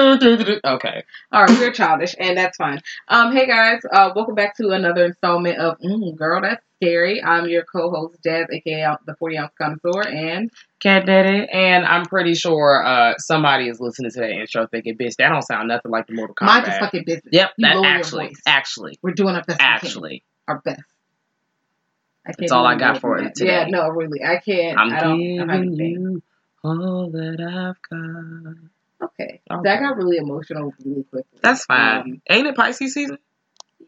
Okay. All right, we're childish, and that's fine. Um, hey guys, uh, welcome back to another installment of mm, Girl That's Scary. I'm your co-host Jazz, aka the 40 ounce connoisseur, and Cat Daddy, and I'm pretty sure uh, somebody is listening to that intro thinking, "Bitch, that don't sound nothing like the Mortal Kombat." mind your fucking business. Yep, You that actually, actually, We're doing our best. actually, our best. I That's all I got for it that. Yeah, today. no, really, I can't. I'm I don't. I don't giving you all that I've got. Okay. Okay. that got really emotional really quickly. That's fine. Um, Ain't it Pisces season?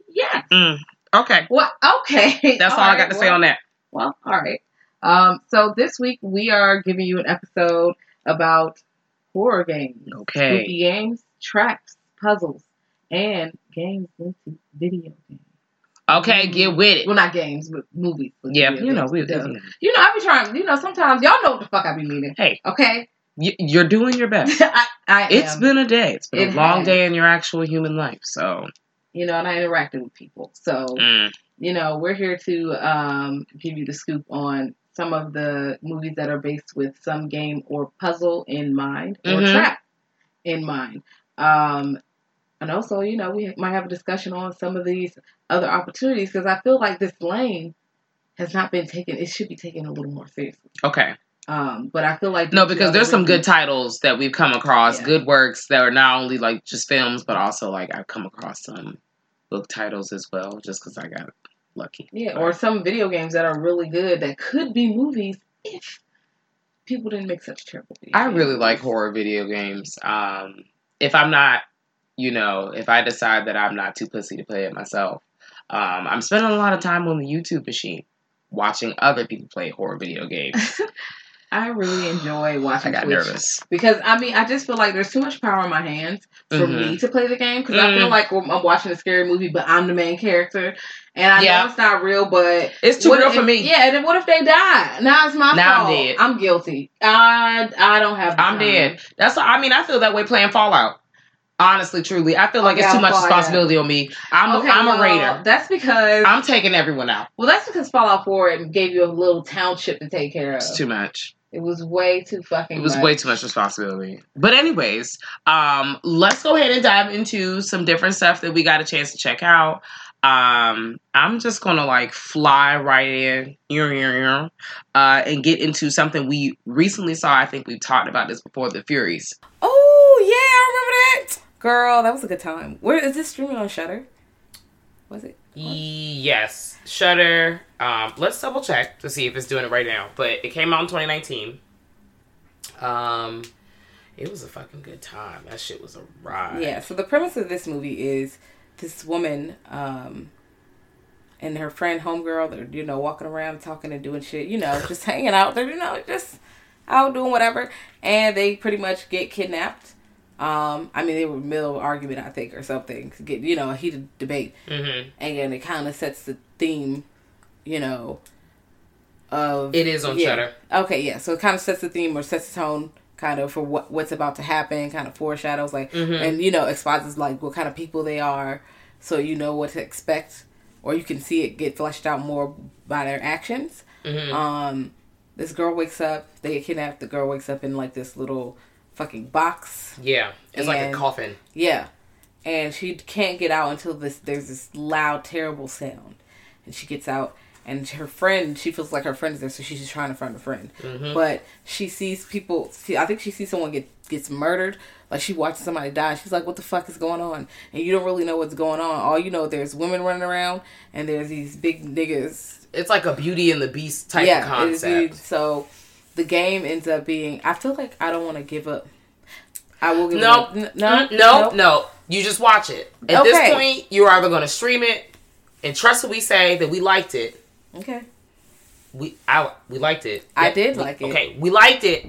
yeah. Mm. Okay, Well, okay. that's all, I got to say on that. Well, all right. Um, so this week we are giving you an episode about horror games, Okay. spooky games, traps, puzzles, and games into video games. Okay, get with it. Well, not games, but movies. Yeah, you know, we, Duh. You know, I be trying. You know, sometimes y'all know what the fuck I be meaning. hey, Okay, you're doing your best. I, I It's am. been a day. It's been It a long has. day in your actual human life. So, you know, and I interacted with people. So mm. you know, we're here to um, give you the scoop on some of the movies that are based with some game or puzzle in mind or Mhm. trap in mind. Um, and also, you know, we might have a discussion on some of these other opportunities because I feel like this lane has not been taken. It should be taken a little more seriously. okay. Um, but I feel like No, because there's some good titles that we've come across, Yeah. good works that are not only like just films, but also like I've come across some book titles as well, just because I got lucky. yeah, or some video games that are really good that could be movies if people didn't make such terrible. I really like horror video games. Um, if I'm not, you know, if I decide that I'm not too pussy to play it myself, um, I'm spending a lot of time on the YouTube machine watching other people play horror video games. I really enjoy I watching got Twitch nervous. because I mean I just feel like there's too much power in my hands for Mhm. me to play the game because I feel Mm. like I'm I'm watching a scary movie but I'm the main character and I Yeah. know it's not real but It's too real if- for me. Yeah, and then what if they die? Now it's my Now I'm fault. dead. I'm guilty. I I don't have. The I'm time. dead. That's I mean I feel that way playing Fallout. Honestly, truly, I feel like Okay, it's too I'll much responsibility on me. I'm Okay, a, I'm well, a raider. That's because I'm taking everyone out. well, that's because Fallout 4 it gave you a little township to take care of. It's too much. It was way too fucking. It was much. way too much responsibility. But anyways, um, let's go ahead and dive into some different stuff that we got a chance to check out. Um, I'm just gonna like fly right in, uh, and get into something we recently saw. I think we've talked about this before. The Furies. Oh yeah, I remember that. Girl, that was a good time. Where is this streaming on Shudder? Was it? Yes, Shudder. Um, let's double check to see if it's doing it right now. But it came out in 2019. Um, it was a fucking good time. That shit was a ride. Yeah. So the premise of this movie is this woman, um, and her friend homegirl, they're you know walking around talking and doing shit, you know, just hanging out. They're you know just out doing whatever, and they pretty much get kidnapped. Um, I mean, they were middle argument, I think, or something. Get you know a heated debate, Mm-hmm. and it kind of sets the theme, you know, of It is on yeah. Shudder. Okay, yeah. So it kind of sets the theme or sets the tone, kind of for what what's about to happen. Kind of foreshadows, like, Mm-hmm. and you know, exposes like what kind of people they are, so you know what to expect, or you can see it get fleshed out more by their actions. Mm-hmm. Um, this girl wakes up. They get kidnapped. The girl wakes up in like this little fucking box. Yeah, it's like a coffin. Yeah, and she can't get out until this. There's this loud, terrible sound, and she gets out. And her friend, she feels like her friend is there, so she's just trying to find a friend. Mm-hmm. But she sees people. See, I think she sees someone get gets murdered. Like she watches somebody die. She's like, "What the fuck is going on?" And you don't really know what's going on. All you know, there's women running around, and there's these big niggas It's like a Beauty and the Beast type is concept. so the game ends up being. I feel like I don't want to give up. I will give No, up. N- no, no, no, no. You just watch it. At Okay. this point, you're either going to stream it and trust what we say that we liked it. Okay. We I we liked it. I Yeah, did we- like it. Okay, we liked it.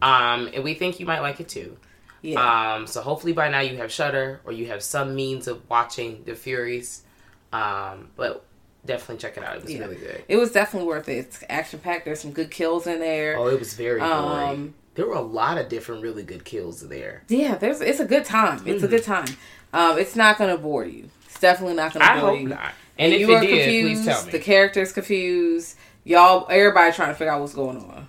Um, and we think you might like it too. Yeah. Um, so hopefully by now you have Shudder or you have some means of watching the Furies. Um, but definitely check it out. It was Yeah. really good. it was definitely worth it. It's action packed. There's some good kills in there. Oh, it was very. Um, there were a lot of different really good kills there. Yeah, there's. It's a good time. It's a good time. Um, it's not gonna bore you. It's definitely not gonna I bore hope you. not. And, if you it are did, confused. please tell me. The characters confused. Y'all, everybody trying to figure out what's going on.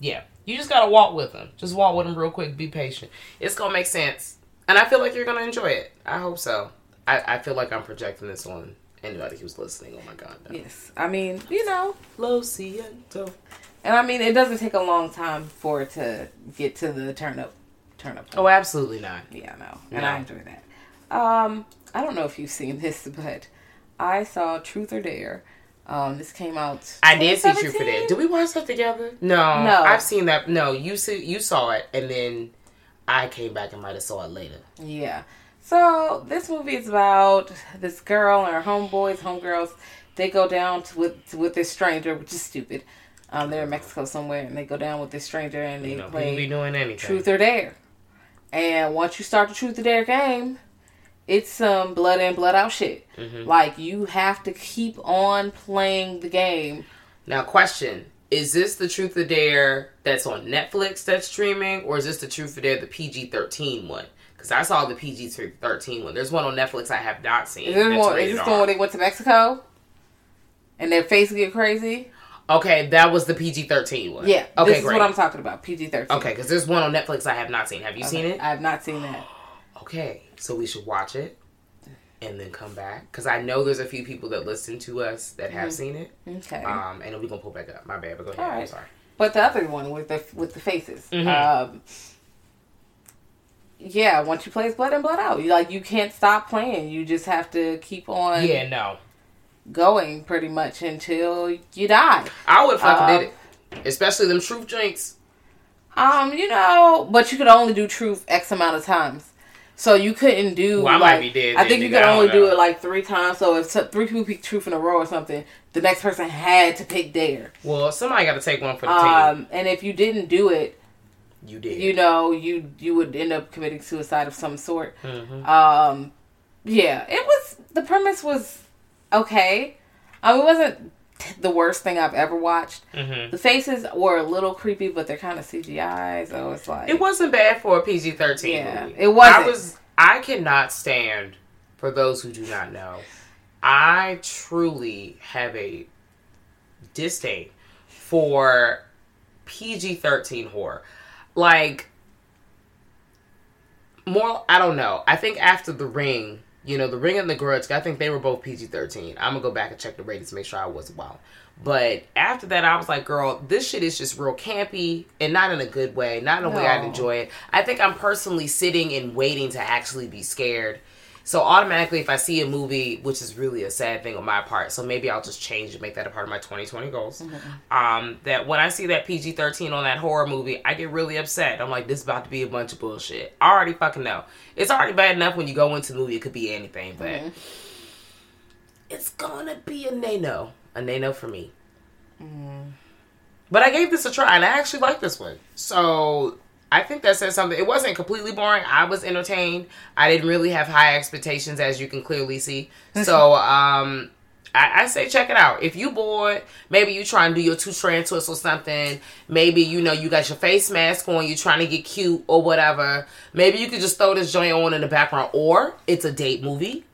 Yeah. You just gotta walk with them. Just walk with them real quick. Be patient. It's gonna make sense, and I feel like you're gonna enjoy it. I hope so. I, I feel like I'm projecting this on anybody who's listening. Oh my god. No. Yes, I mean, you know, Lo siento. and I mean, it doesn't take a long time for it to get to the turn up, turn up. Oh, absolutely not. Yeah, I know. And No. I enjoy that. Um, I don't know if you've seen this, but I saw Truth or Dare. Um, this came out. I did see Truth or Dare. Did we watch that together? No, No. I've seen that. No, you see, you saw it, and then I came back and might have saw it later. Yeah. So this movie is about this girl and her homeboys, homegirls. They go down to, with to, with this stranger, which is stupid. Um, they're in Mexico somewhere, and they go down with this stranger, and they play be doing anything. Truth or Dare. And once you start the Truth or Dare game, it's some blood in, blood out shit. Mm-hmm. Like you have to keep on playing the game. Now, question: Is this the Truth or Dare that's on Netflix that's streaming, or is this the Truth or Dare the PG thirteen one? Because I saw the PG thirteen one. There's one on Netflix I have not seen. Is this, one, is this the one they went to Mexico? And their face get crazy? Okay, that was the PG thirteen one. Yeah. Okay, this is great. what I'm talking about. PG 13. okay, because there's one on Netflix I have not seen. Have you seen it? I have not seen that. Okay, so we should watch it and then come back because I know there's a few people that listen to us that have seen it. Okay. Um, and then we gonna pull back up. My bad, but go ahead. I'm sorry. But the other one with the with the faces. Mhm. Um, yeah, once you play it's Blood and Blood Out, you like you can't stop playing. You just have to keep on Yeah, no, going pretty much until you die. I would fucking Um, did it, especially them truth drinks. Um, you know, but you could only do truth X amount of times. So you couldn't do. Well, I might be dead I think you could only do it like three times. So if three people pick truth in a row or something, the next person had to pick dare. Well, somebody got to take one for the team. Um, and if you didn't do it, You did. you know, you you would end up committing suicide of some sort. Mhm. Um, yeah, it was the premise was okay. It wasn't the worst thing I've ever watched. Mhm. The faces were a little creepy, but they're kind of CGI, so it's like It wasn't bad for a PG thirteen Yeah, movie. it wasn't. I was. I cannot stand. For those who do not know, I truly have a disdain for PG thirteen horror. Like more, I don't know. I think after The Ring, you know, The Ring and The Grudge, I think they were both PG thirteen. I'm gonna go back and check the ratings to make sure I wasn't wild. But after that, I was like, girl, this shit is just real campy and not in a good way, not in a way I'd enjoy it. I think I'm personally sitting and waiting to actually be scared. So automatically, if I see a movie, which is really a sad thing on my part, so maybe I'll just change and make that a part of my 2020 goals. Mm-hmm. Um, that when I see that PG-13 on that horror movie, I get really upset. I'm like, this is about to be a bunch of bullshit. I already fucking know. It's already bad enough when you go into the movie; it could be anything, but mm-hmm. it's gonna be a nano, a nano for me. Mm-hmm. But I gave this a try, and I actually like this one. So I think that says something. It wasn't completely boring. I was entertained. I didn't really have high expectations, as you can clearly see. So, um, I, I say check it out. If you bored, maybe you try and do your two strand twist or something. Maybe you know you got your face mask on, You're trying to get cute or whatever. Maybe you could just throw this joint on in the background, or it's a date movie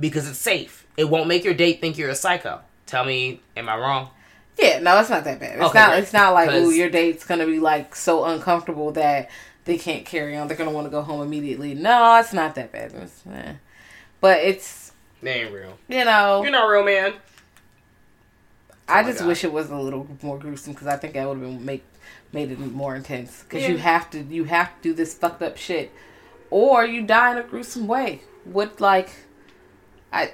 because it's safe. It won't make your date think you're a psycho. Tell me, am I wrong? Yeah, no, it's not that bad. It's Okay, not. great. It's not like ooh, 'Cause- your date's gonna be like so uncomfortable that they can't carry on. They're gonna want to go home immediately. No, it's not that bad. It's, eh. But it's They ain't real. you know, You're not real, man. I just God. wish it was a little more gruesome because I think that would have been make made it more intense. Because you have to you have to do this fucked up shit, or you die in a gruesome way. What like, I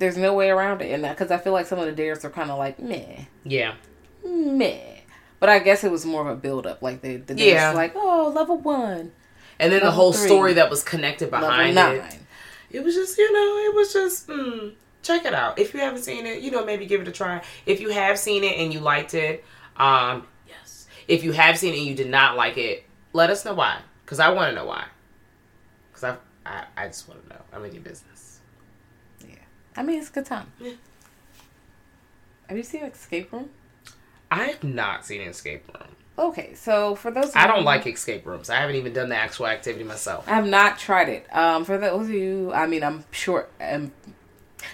there's no way around it, and that because I feel like some of the dares are kind of like meh. Yeah. meh. But I guess it was more of a build up. Like they, the Yeah. yeah, like oh level one, And then the whole three. story that was connected behind it. It was just, you know, it was just, mm, check it out. If you haven't seen it, you know, maybe give it a try. If you have seen it and you liked it, um, yes. If you have seen it and you did not like it, let us know why. Because I want to know why. Because I, I, I just want to know. I'm in your business. I mean it's a good time. Yeah. Have you seen Escape Room? I have not seen an Escape Room. Okay, so for those, of I don't like escape rooms. I haven't even done the actual activity myself. I have not tried it. Um, for those of you, I mean, I'm sure, um,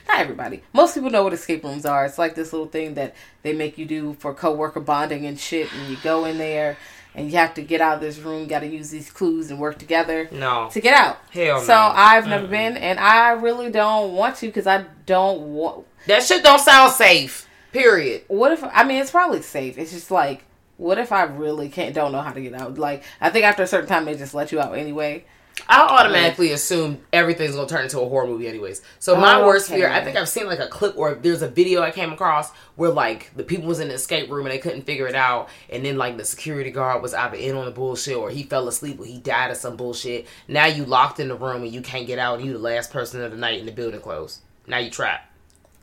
not everybody. Most people know what escape rooms are. It's like this little thing that they make you do for coworker bonding and shit. And you go in there and you have to get out of this room. You Got to use these clues and work together No. to get out. Hell so no. I've never been, and I really don't want to because I don't want. That shit don't sound safe. Period. What if I mean it's probably safe. It's just like what if I really can't don't know how to get out? Like I think after a certain time they just let you out anyway. I automatically assume everything's gonna turn into a horror movie, anyways. So my worst fear, I think I've seen like a clip or there's a video I came across where like the people was in the escape room and they couldn't figure it out, and then like the security guard was either in on the bullshit or he fell asleep or he died of some bullshit. Now you locked in the room and you can't get out, and you the last person of the night in the building closed. Now you trapped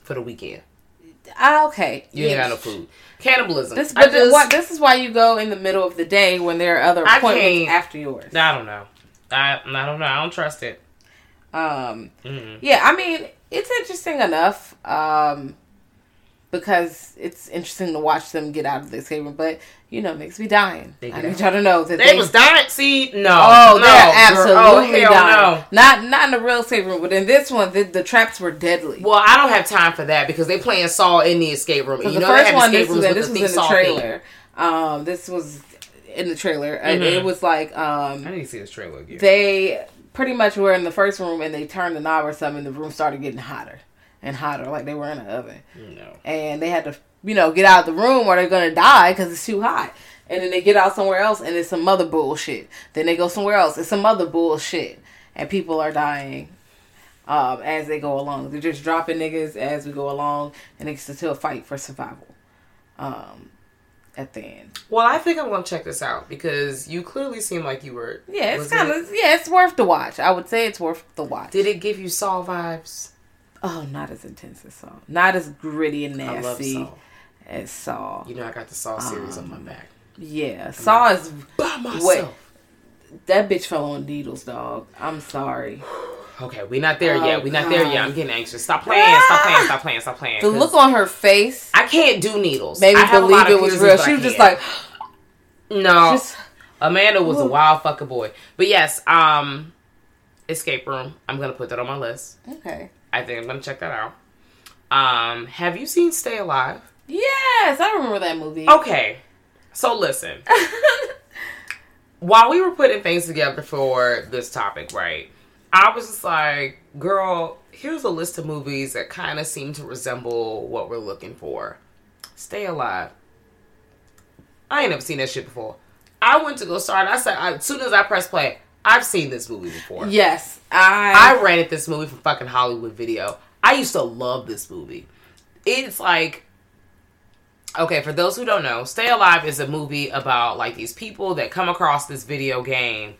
for the weekend. Ah, okay. You ain't got no food. Cannibalism. This, but just, what, this is why you go in the middle of the day when there are other appointments after yours. I don't know. I I don't know. I don't trust it. Um, Mm-mm. yeah, I mean, it's interesting enough um, because it's interesting to watch them get out of the escape room. But you know, makes me dying. They I need y'all to know that They was dying. See, no. Oh, no, they're girl. absolutely Oh, dying. no. Not not in the real escape room, but in this one, the, the traps were deadly. Well, I don't have time for that because they playing Saw in the escape room. So you the know they first have one, escape this was, rooms in, with this the was in the trailer. Um, this was in the trailer, and Mhm. it was like um, I didn't see this trailer again. they pretty much were in the first room, and they turned the knob or something, and the room started getting hotter and hotter, like they were in an oven, no. and they had to, you know, get out of the room or they're gonna die because it's too hot. And then they get out somewhere else, and it's some other bullshit. Then they go somewhere else, it's some other bullshit, and people are dying. Um, as they go along, they're just dropping niggas as we go along, and it's still a fight for survival. Um, at the end. Well, I think I'm gonna check this out because you clearly seem like you were. Yeah, it's kind it- of yeah, it's worth the watch. I would say it's worth the watch. Did it give you Saw vibes? Oh, not as intense as Saw. Not as gritty and nasty Saw. as Saw. You know, I got the Saw series on my Um, back. Yeah, Saw is By myself. That bitch fell on needles, dog. I'm sorry. Okay, we're not there Oh, yet. We're not there yet. I'm getting anxious. Stop playing. Stop playing. Stop playing. Stop playing. The look on her face I can't do needles. made me I have a believe it was real. She was just like, no. just Amanda was a wild fucker boy. But yes, um, escape room. I'm gonna put that on my list. okay. I think I'm gonna check that out. Um, have you seen Stay Alive? Yes, I remember that movie. Okay, so listen. While we were putting things together for this topic, right? I was just like, girl, here's a list of movies that kind of seem to resemble what we're looking for. Stay Alive. I ain't never seen that shit before. I went to go start. I said, as soon as I press play, I've seen this movie before. Yes, I. I rented this movie from fucking Hollywood Video. I used to love this movie. It's like okay, for those who don't know, Stay Alive is a movie about like these people that come across this video game.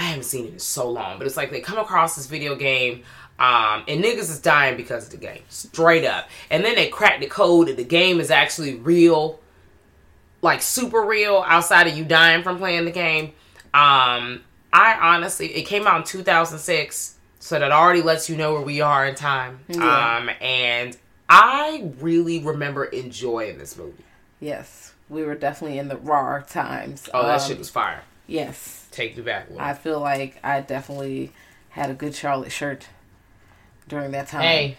I haven't seen it in so long, but it's like they come across this video game um, and niggas is dying because of the game, straight up. And then they crack the code and the game is actually real, like super real outside of you dying from playing the game. Um, I honestly, it came out in 2006, so that already lets you know where we are in time. Yeah. Um, and I really remember enjoying this movie. Yes, we were definitely in the raw times. Oh, that Um, shit was fire. Yes, Take me back. I feel like I definitely had a Good Charlotte shirt during that time. Hey,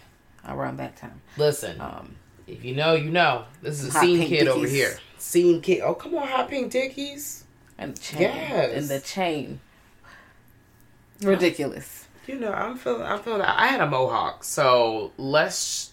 around that time. listen. Um, if you know, you know. This is a scene kid over here. Scene kid. Oh, come on, hot pink dickies. and the chain. Yes. And the chain. Ridiculous. You know, I'm feeling. I'm feeling. I had a mohawk, so let's.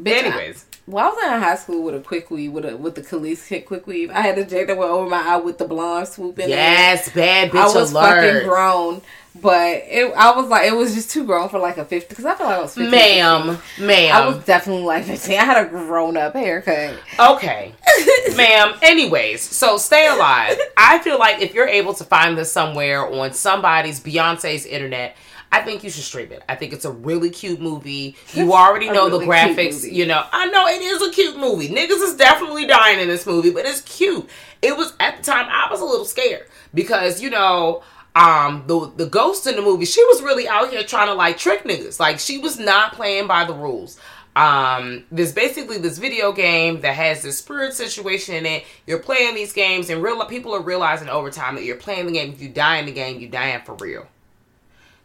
Bitch, Anyways, Well, I was in high school with a quick weave, with a with the Khalees hit quick weave. I had a J that went over my eye with the blonde swoop in it. yes, bad bitch I was alert. fucking grown, but it, I was like, it was just too grown for like a fifty. Because I feel like I was 15, ma'am, 16. ma'am. I was definitely like fifteen. I had a grown up haircut. Okay. Ma'am, anyways, so stay alive. I feel like if you're able to find this somewhere on somebody's Beyonce's internet, I think you should stream it. I think it's a really cute movie. You already know really the graphics, you know. I know it is a cute movie. Niggas is definitely dying in this movie, but it's cute. It was at the time I was a little scared because, you know, um the the ghost in the movie, she was really out here trying to like trick niggas. Like she was not playing by the rules um there's basically this video game that has this spirit situation in it you're playing these games and real people are realizing over time that you're playing the game if you die in the game you dying for real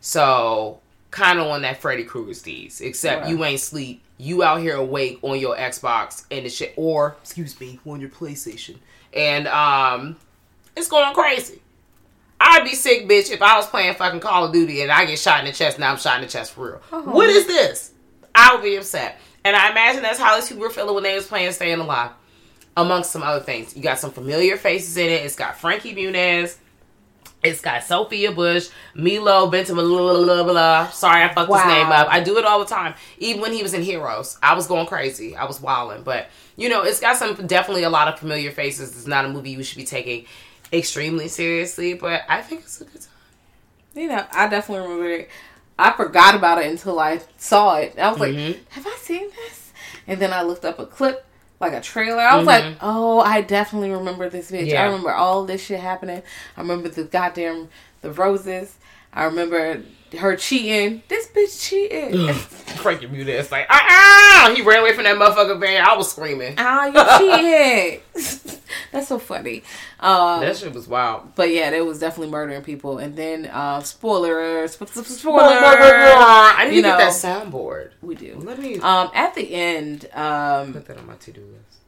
so kind of on that freddy krueger steez except Right. you ain't sleep you out here awake on your xbox and the shit or excuse me on your playstation and um it's going crazy I'd be sick, bitch, if I was playing fucking Call of Duty and I get shot in the chest. Now I'm shot in the chest for real. What is this? I would be upset. And I imagine that's how these people were feeling when they was playing Staying Alive. Amongst some other things. You got some familiar faces in it. It's got Frankie Muniz. It's got Sophia Bush, Milo Benjamin, blah, blah, blah, blah. Sorry, I fucked his name up. I do it all the time. Even when he was in Heroes, I was going crazy. I was wilding. But, you know, it's got some definitely a lot of familiar faces. It's not a movie you should be taking extremely seriously, but I think it's a good time. You know, I definitely remember it. I forgot about it until I saw it. I was like, Mm-hmm. have I seen this? And then I looked up a clip, like a trailer. I was like, oh, I definitely remember this bitch. Mm-hmm. Yeah. I remember all this shit happening. I remember the goddamn the roses. I remember her cheating. This bitch cheating. Frankie Muniz like, ah, ah! He ran away from that motherfucker van. I was screaming. Ah, you cheating. That's so funny. Um, That shit was wild. but yeah, they was definitely murdering people. And then uh, spoiler, sp- sp- spoiler. I need you to get that soundboard. We do. Let me Um, at the end, um, put that on my to-do list.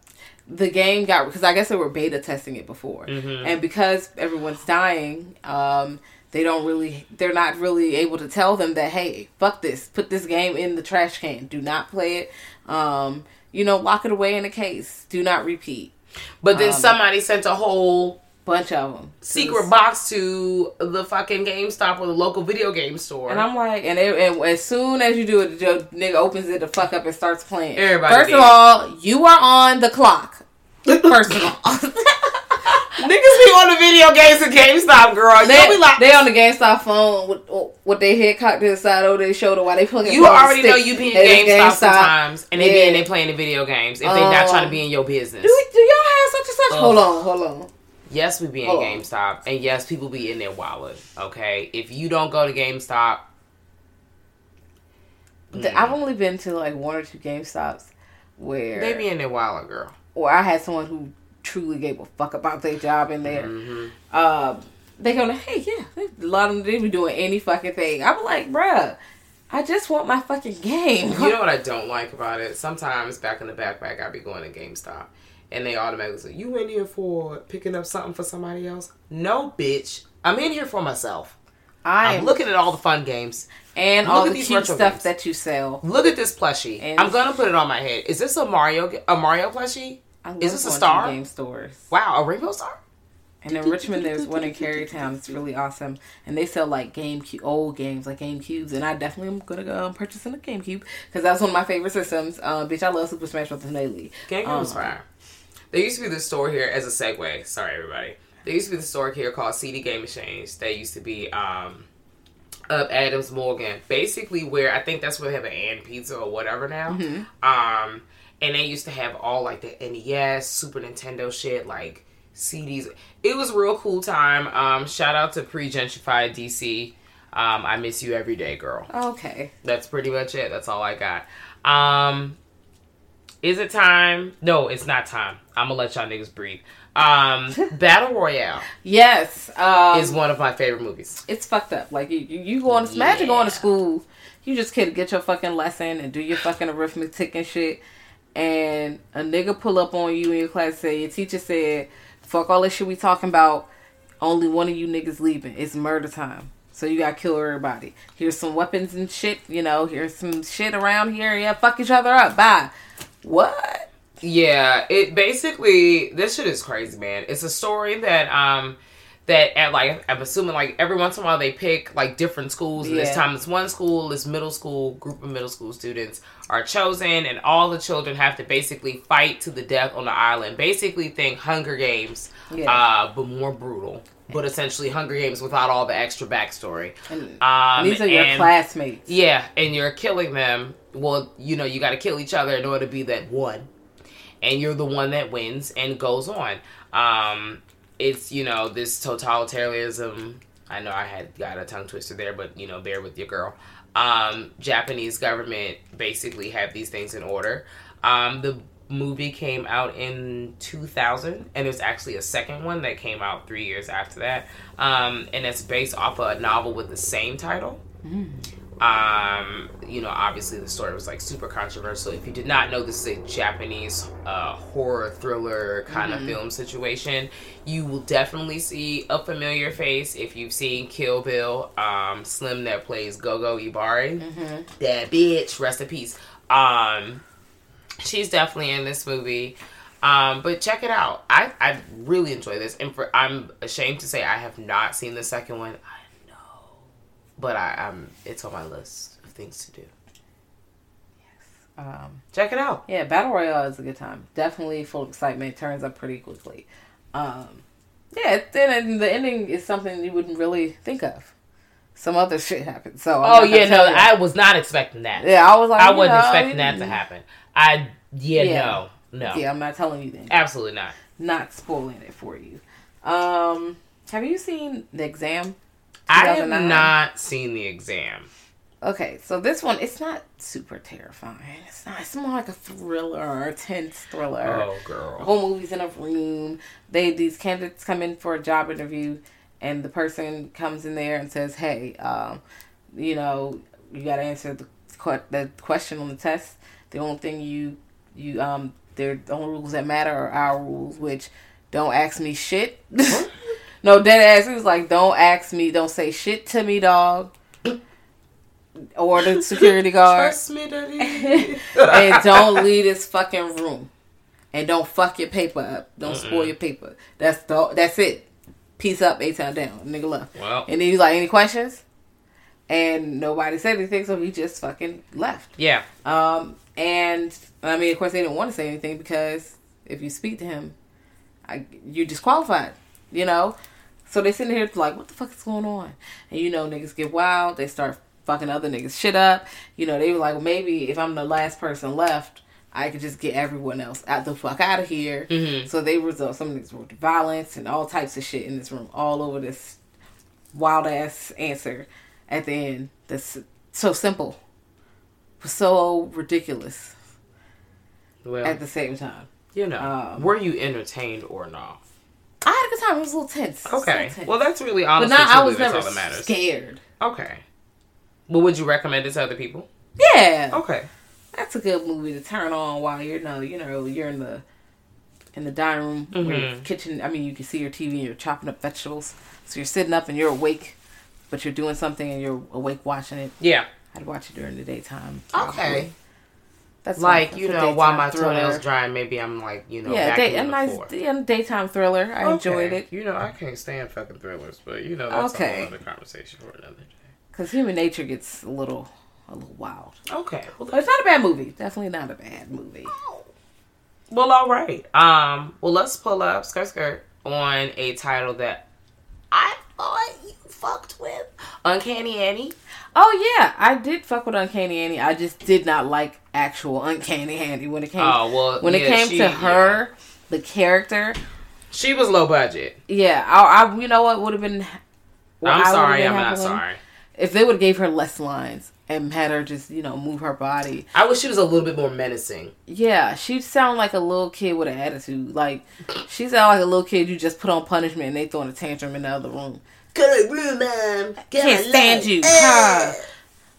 the game got because I guess they were beta testing it before, and because everyone's dying, um, they don't really, they're not really able to tell them that hey, fuck this, put this game in the trash can, do not play it, um, you know, lock it away in a case, do not repeat. But then somebody sent a whole Bunch of them secret box to the fucking GameStop or the local video game store. And I'm like, and, it, and as soon as you do it, the nigga opens it the fuck up and starts playing. Everybody First did. of all, you are on the clock. First of all. Niggas be on the video games at GameStop, girl. They, like, they on the GameStop phone with with their head cocked to the side over their shoulder while they plugging. you already know you be in They GameStop, sometimes, and they be in there playing the video games if they not Um, trying to be in your business. Do, do y'all have such and such? Ugh. Hold on, hold on. Yes, we be in Hold on. GameStop, and yes, people be in their wallet. Okay, if you don't go to GameStop, The- I've only been to like one or two GameStops where they be in their wallet, girl. Or I had someone who truly gave a fuck about their job in there. Mm-hmm. Um, they go, hey, yeah, a lot of them they be doing any fucking thing. I'm like, bruh, I just want my fucking game. You know what I don't like about it? Sometimes back in the backpack, I be going to GameStop, and they automatically say, "You in here for picking up something for somebody else?" No, bitch. I'm in here for myself. I I'm looking at all the fun games. and look all at the these cute stuff games. that you sell. Look at this plushie. And- I'm gonna put it on my head. Is this a Mario? A Mario plushie? I love Is this a star? Game stores. Wow, a rainbow star. And in Richmond, there's one in Carytown. It's really awesome, and they sell like GameCube, old games like GameCubes. And I definitely am gonna go um, purchase a GameCube because that's one of my favorite systems. Um, bitch, I love Super Smash Bros. Melee. GameCube Um, was fire. There used to be this store here as a segue. Sorry, everybody. There used to be the store here called CD Game Exchange. That used to be um, up Adams Morgan, basically where I think that's where they have an and pizza or whatever now. Um, and they used to have all like the NES, Super Nintendo shit, like CDs. It was real cool time. Um, shout out to pre gentrified DC. Um, I miss you every day, girl. Okay. That's pretty much it. That's all I got. Um, is it time? No, it's not time. I'm gonna let y'all niggas breathe. Um, Battle Royale Yes. Um, is one of my favorite movies. it's fucked up. Like you, you, going to imagine going to school. You just could get your fucking lesson and do your fucking arithmetic and shit. And a nigga pull up on you in your class and say your teacher said, "Fuck all this shit we talking about. Only one of you niggas leaving. It's murder time." So you gotta kill everybody. Here's some weapons and shit. You know, here's some shit around here. Yeah, fuck each other up. Bye. What? Yeah, it basically this shit is crazy, man. It's a story that um that at like I'm assuming like every once in a while they pick like different schools and this time it's one school, this middle school group of middle school students are chosen and all the children have to basically fight to the death on the island. Basically think Hunger Games, Yeah. uh, but more brutal. But essentially Hunger Games without all the extra backstory. And Um, these are your and- classmates. yeah, and you're killing them. Well, you know, you got to kill each other in order to be that one. And you're the one that wins and goes on. Um, it's, you know, this totalitarianism. I know I had got a tongue twister there, but, you know, bear with your girl. Um, Japanese government basically have these things in order. Um, the movie came out in 2000 and there's actually a second one that came out three years after that. Um, and it's based off of a novel with the same title um, you know, obviously the story was like super controversial. If you did not know, this is a Japanese uh, horror thriller kind of film situation. You will definitely see a familiar face if you've seen Kill Bill. Um, Slim that plays Gogo Yubari, that bitch. Rest in peace. Um, she's definitely in this movie. Um, but check it out. I, I really enjoy this, and for I'm ashamed to say I have not seen the second one. I but I, I'm it's on my list of things to do. Um, Check it out. Yeah, Battle Royale is a good time. Definitely full of excitement. Turns up pretty quickly. Um, yeah, then the ending is something you wouldn't really think of. Some other shit happened. So I'm Oh yeah, no, you. I was not expecting that. yeah, I was like, I wasn't know, expecting that to happen. I yeah, Yeah. no, no, Yeah, I'm not telling you then. absolutely not. Not spoiling it for you. Um, have you seen the exam? I have not seen the exam. Okay, so this one it's not super terrifying. It's not. It's more like a thriller, or a tense thriller. Oh girl. whole movie's in a room. They these candidates come in for a job interview, and the person comes in there and says, "Hey, um, you know, you got to answer the the question on the test. The only thing you you um, they're the only rules that matter are our rules, which don't ask me shit. no, dead ass. It was like, don't ask me, don't say shit to me, dog." Or the security guard Trust me, daddy. and don't leave this fucking room. And don't fuck your paper up. Don't spoil your paper. That's the, that's it. Peace up, A town down. Nigga left. Well. And then he's like, any questions? And nobody said anything, so he just fucking left. yeah. Um, and I mean, of course, they didn't want to say anything because if you speak to him, I, you're disqualified. You know. So they sitting here like, what the fuck is going on? And you know, niggas get wild. They start fucking other niggas shit up. You know, they were like, well, maybe if I'm the last person left, I could just get everyone else out the fuck out of here. So they result some niggas were violence and all types of shit in this room, all over this wild ass answer at the end. That's so simple, so ridiculous Well, at the same time. you know, um, were you entertained or not? I had a good time. It was a little tense. It was a Okay. little tense. Well, that's really honestly. but now I was never scared. Okay. Well, would you recommend it to other people? Yeah, Okay. that's a good movie to turn on while you're no, you know, you're in the in the dining room Mhm. kitchen. I mean, you can see your TV and you're chopping up vegetables. So you're sitting up and you're awake, but you're doing something and you're awake watching it. Yeah. I'd watch it during the daytime. Okay. That's Like you know, while my thriller. toenails drying, maybe I'm like you know Yeah, day, a nice yeah, daytime thriller. I enjoyed it You know, I can't stand fucking thrillers, but you know that's Okay. a whole other conversation for another day. because human nature gets a little a little wild. Okay. Well, it's not a bad movie. Definitely not a bad movie. Oh. Well, all right. Um, well, let's pull up skirt skirt on a title that I thought you fucked with, Uncanny Annie. Oh yeah, I did fuck with Uncanny Annie. I just did not like actual Uncanny Annie when it came Oh well, when it came she- to her, the character. She was low budget. Yeah, I, I you know what would have been. I'm sorry, been I'm not sorry. If they would have gave her less lines and had her just you know move her body. I wish she was a little bit more menacing. Yeah, she'd sound like a little kid with an attitude. Like she sound like a little kid you just put on punishment and they throwing a tantrum in the other room. Good room, mom. Can't stand you. Eh. Ha.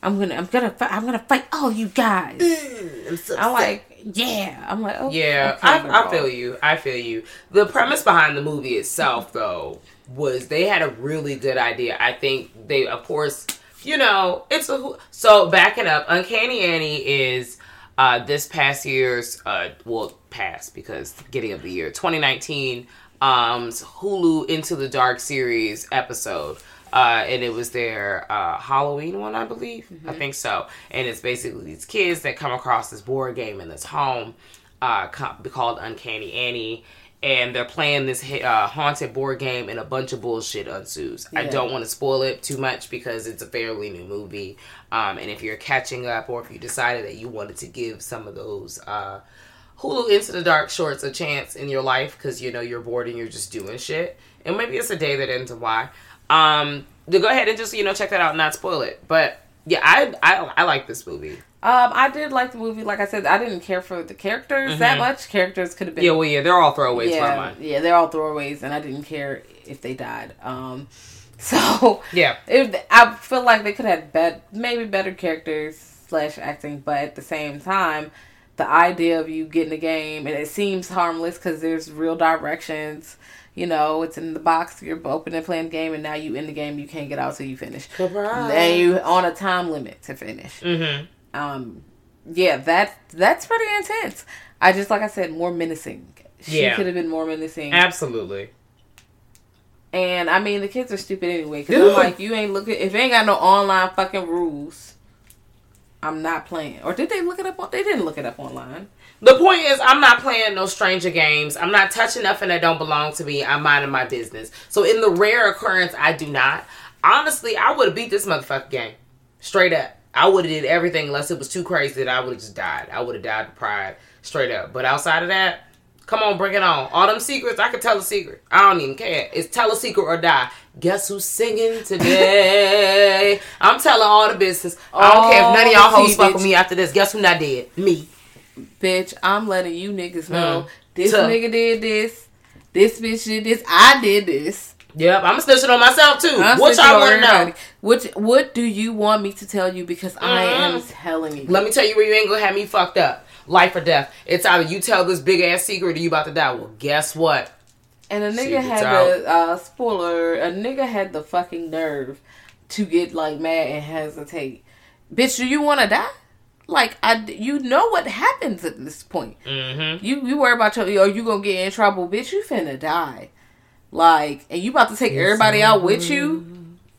I'm gonna, I'm gonna, fi- I'm gonna fight all you guys. Mm, I'm so I'm like, yeah. I'm like, oh, Yeah, okay, I, I feel you. I feel you. The premise behind the movie itself, though, was they had a really good idea. I think they, of course, you know, it's a so backing up. Uncanny Annie is uh, this past year's, uh, well, past because beginning of the year, 2019, um's Hulu Into the Dark series episode. Uh, and it was their uh, Halloween one, I believe. I think so. And it's basically these kids that come across this board game in this home uh, called Uncanny Annie. And they're playing this uh, haunted board game, and a bunch of bullshit ensues. I don't want to spoil it too much because it's a fairly new movie. Um, and if you're catching up, or if you decided that you wanted to give some of those uh, Hulu Into the Dark shorts a chance in your life because you know you're bored and you're just doing shit, and maybe it's a day that ends in Y. Um, to go ahead and just you know check that out and not spoil it. But yeah, I I, I like this movie. Um, I did like the movie. Like I said, I didn't care for the characters that much. Characters could have been Mm-hmm. Yeah, well, yeah, they're all throwaways yeah, mine. yeah, they're all throwaways, and I didn't care if they died. Um, so Yeah. it, I feel like they could have bet maybe better characters slash acting, but at the same time, the idea of you getting a game and it seems harmless because there's real directions. You know, it's in the box. You're opening playing the game, and now you in the game. You can't get out till you finish. Surprise. And you on a time limit to finish. Mm-hmm. Um, yeah, that that's pretty intense. I just like I said, more menacing. She Yeah. could have been more menacing. Absolutely. And I mean, the kids are stupid anyway. Because I'm like, you ain't looking. If you ain't got no online fucking rules, I'm not playing. Or did they look it up? On, they didn't look it up online. The point is, I'm not playing no stranger games. I'm not touching nothing that don't belong to me. I'm minding my business. So, in the rare occurrence I do not, honestly, I would have beat this motherfucking game. Straight up. I would have did everything unless it was too crazy that I would have just died. I would have died of pride. Straight up. But outside of that, come on, bring it on. All them secrets, I could tell a secret. I don't even care. It's tell a secret or die. Guess who's singing today? I'm telling all the business. I don't care if none of y'all All hoes fuck with me after this. Guess who not dead? Me. Bitch, I'm letting you niggas know Mm. this nigga did this. This bitch did this. I did this. Yep, I'm a snitching on myself too. I'm what y'all want to know? everybody. What What do you want me to tell you? Because I am telling you. Let me tell you where you ain't gonna have me fucked up. Life or death. It's either you tell this big ass secret or you about to die. Well, guess what? And a nigga Secrets had out. the uh, spoiler. A nigga had the fucking nerve to get like mad and hesitate. Bitch, do you want to die? Like I, you know what happens at this point. Mm-hmm. You you worry about your, are you gonna get in trouble, bitch? You finna die. Like, and you about to take everybody out with you?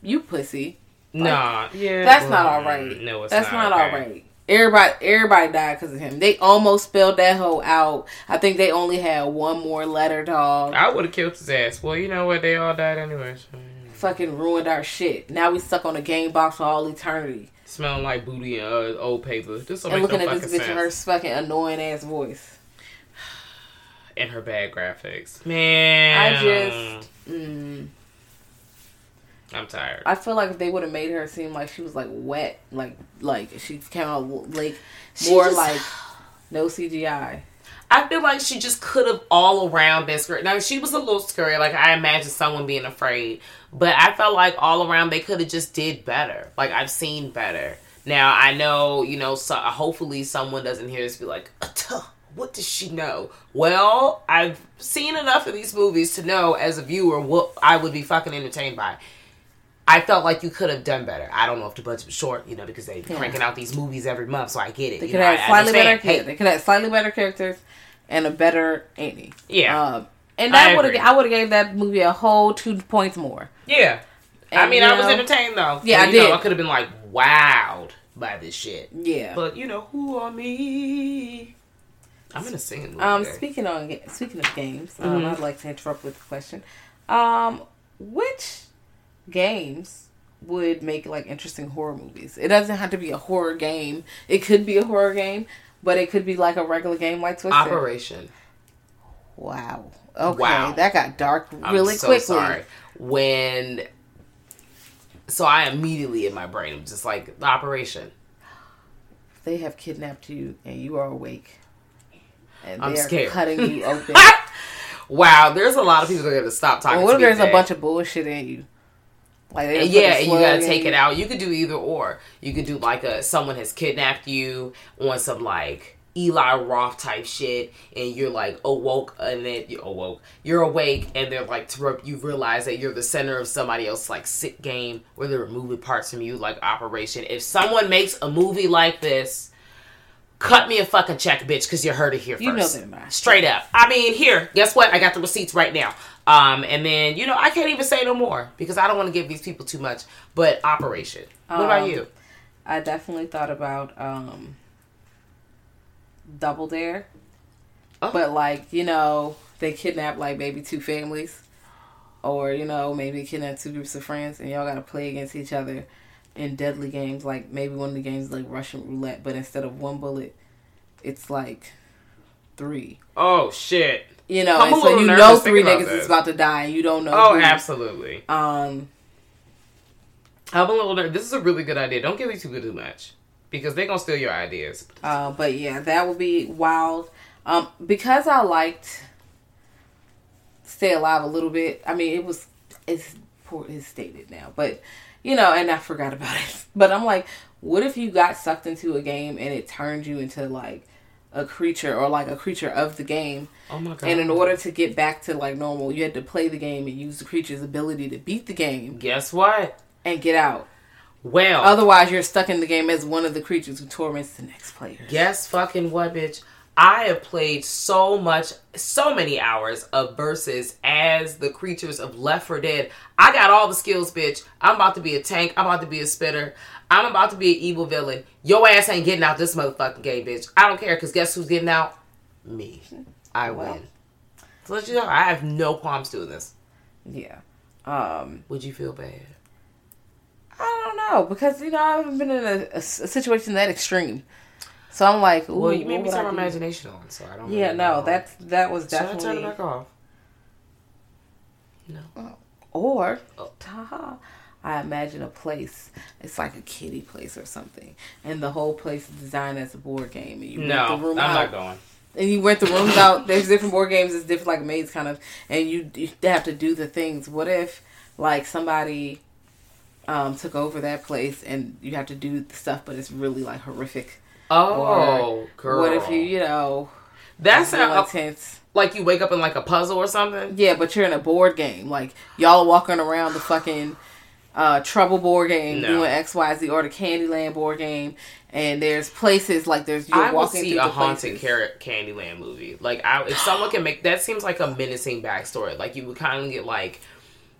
You pussy. Nah, yeah. That's not all right. No, it's That's not, not, okay. all right. Everybody, everybody died because of him. They almost spelled that hoe out. I think they only had one more letter, dog. I would have killed his ass. Well, you know what? They all died anyway. So, yeah. fucking ruined our shit. Now we stuck on a game box for all eternity. Smelling like booty and uh, old paper. Just don't and looking no at this bitch and her fucking annoying ass voice. And her bad graphics. Man, I just, mm, I'm tired. I feel like if they would have made her seem like she was like wet, like like she came out like She more just- like no CGI. I feel like she just could have all around been scary. Now she was a little scary. Like I imagine someone being afraid, but I felt like all around they could have just did better. Like I've seen better. Now I know you know. So hopefully someone doesn't hear this be like, "Atuh, what does she know? Well, I've seen enough of these movies to know as a viewer what I would be fucking entertained by. I felt like you could have done better. I don't know if the budget was short, you know, because they Yeah. cranking out these movies every month, so I get it. They you could know, have I slightly better. Yeah, they could have slightly better characters and a better Annie. Yeah. Um, and I that would have I would have gave that movie a whole two points more. Yeah. I mean, I was know- entertained though. Yeah, I you know, did. I could have been like wowed by this shit. Yeah. But you know, who are me? I'm gonna sing. Um, speaking on speaking of games, um, Mhm. I'd like to interrupt with a question. Um, which games would make like interesting horror movies? It doesn't have to be a horror game. It could be a horror game, but it could be like a regular game like Twisted. Operation. Wow. Okay, Wow. that got dark I'm really so quickly. sorry. When so I immediately in my brain was just like the operation. They have kidnapped you and you are awake. And I'm scared. cutting you open. Wow, there's a lot of people that are gonna stop talking. Well, what if there's a bunch of bullshit in you? Like And uh, yeah, and you gotta take you? it out. You could do either or. You could do like a someone has kidnapped you on some like Eli Roth type shit, and you're like awoke, and then you awoke. You're awake, and they're like to you realize that you're the center of somebody else's like sick game where they're removing parts from you, like Operation. If someone makes a movie like this. Cut me a fucking check, bitch, because you heard it here first. You know they're not. Straight up. I mean, here, guess what? I got the receipts right now. Um, and then you know, I can't even say no more because I don't want to give these people too much. But Operation. What about Um, you? I definitely thought about um Double Dare. Oh. But like, you know, they kidnap like maybe two families. Or, you know, maybe kidnap two groups of friends and y'all gotta play against each other in deadly games. Like maybe one of the games like Russian roulette, but instead of one bullet, it's like three. Oh shit. You know, I'm and so you know three niggas this. is about to die and you don't know. Oh, who. absolutely. Um I'm a little nervous. This is a really good idea. Don't give these people too much because they're gonna steal your ideas. Uh, but yeah, that would be wild. Um, because I liked Stay Alive a little bit. I mean, it was it's poor it's stated now, but you know, and I forgot about it. But I'm like, what if you got sucked into a game and it turned you into like a creature or like a creature of the game? Oh my god. And in order to get back to like normal, you had to play the game and use the creature's ability to beat the game guess what? and get out. Well, Otherwise, you're stuck in the game as one of the creatures who torments the next player. Guess fucking what, bitch? I have played so much, so many hours of versus as the creatures of Left 4 Dead. I got all the skills, bitch. I'm about to be a tank. I'm about to be a spitter. I'm about to be an evil villain. Your ass ain't getting out this motherfucking game, bitch. I don't care, because guess who's getting out? Me. I win. So let you know, I have no qualms doing this. Yeah. Um, Would you feel bad? I don't know because you know I haven't been in a situation that extreme, so I'm like, ooh, Well, you made me turn my imagination on, so I don't Yeah, really no, that's that was Should I turn it back off? No. Or Oh. haha, I imagine a place. It's like a kiddie place or something, and the whole place is designed as a board game. And you No, I'm room not going. and you rent the rooms out. There's different board games. It's different like maze kind of, and you, you have to do the things. What if like somebody um, took over that place and you have to do the stuff, but it's really like horrific. Oh, girl. What if you, you know, That's how, intense? like you wake up in like a puzzle or something. Yeah, but you're in a board game. Like y'all are walking around the fucking uh, Trouble board game, No. doing X, Y, Z, or the Candyland board game, and there's places like there's you're I walking see through a the haunted carrot Candyland movie. Like, I, if someone can make that, seems like a menacing backstory. Like, you would kind of get like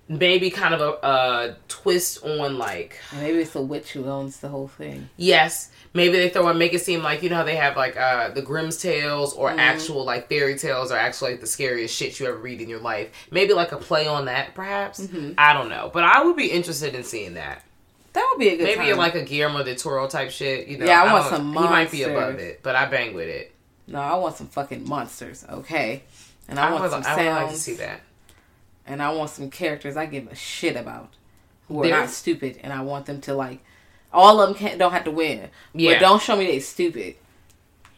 maybe kind of a, a twist on like maybe it's a witch who owns the whole thing. yes, maybe they throw and make it seem like you know how they have like uh the Grimm's tales or Mm-hmm. actual like fairy tales are actually like the scariest shit you ever read in your life. Maybe like a play on that, perhaps. Mm-hmm. I don't know, but I would be interested in seeing that. That would be a good Maybe time. like a Guillermo del Toro type shit. You know, Yeah, I want don't- some He might be above it, but I bang with it. no, I want some fucking monsters, okay? And I, I want would, some I would like to see that. And I want some characters I give a shit about who are There's- not stupid, and I want them to like. All of them can't don't have to win, Yeah. but don't show me they stupid.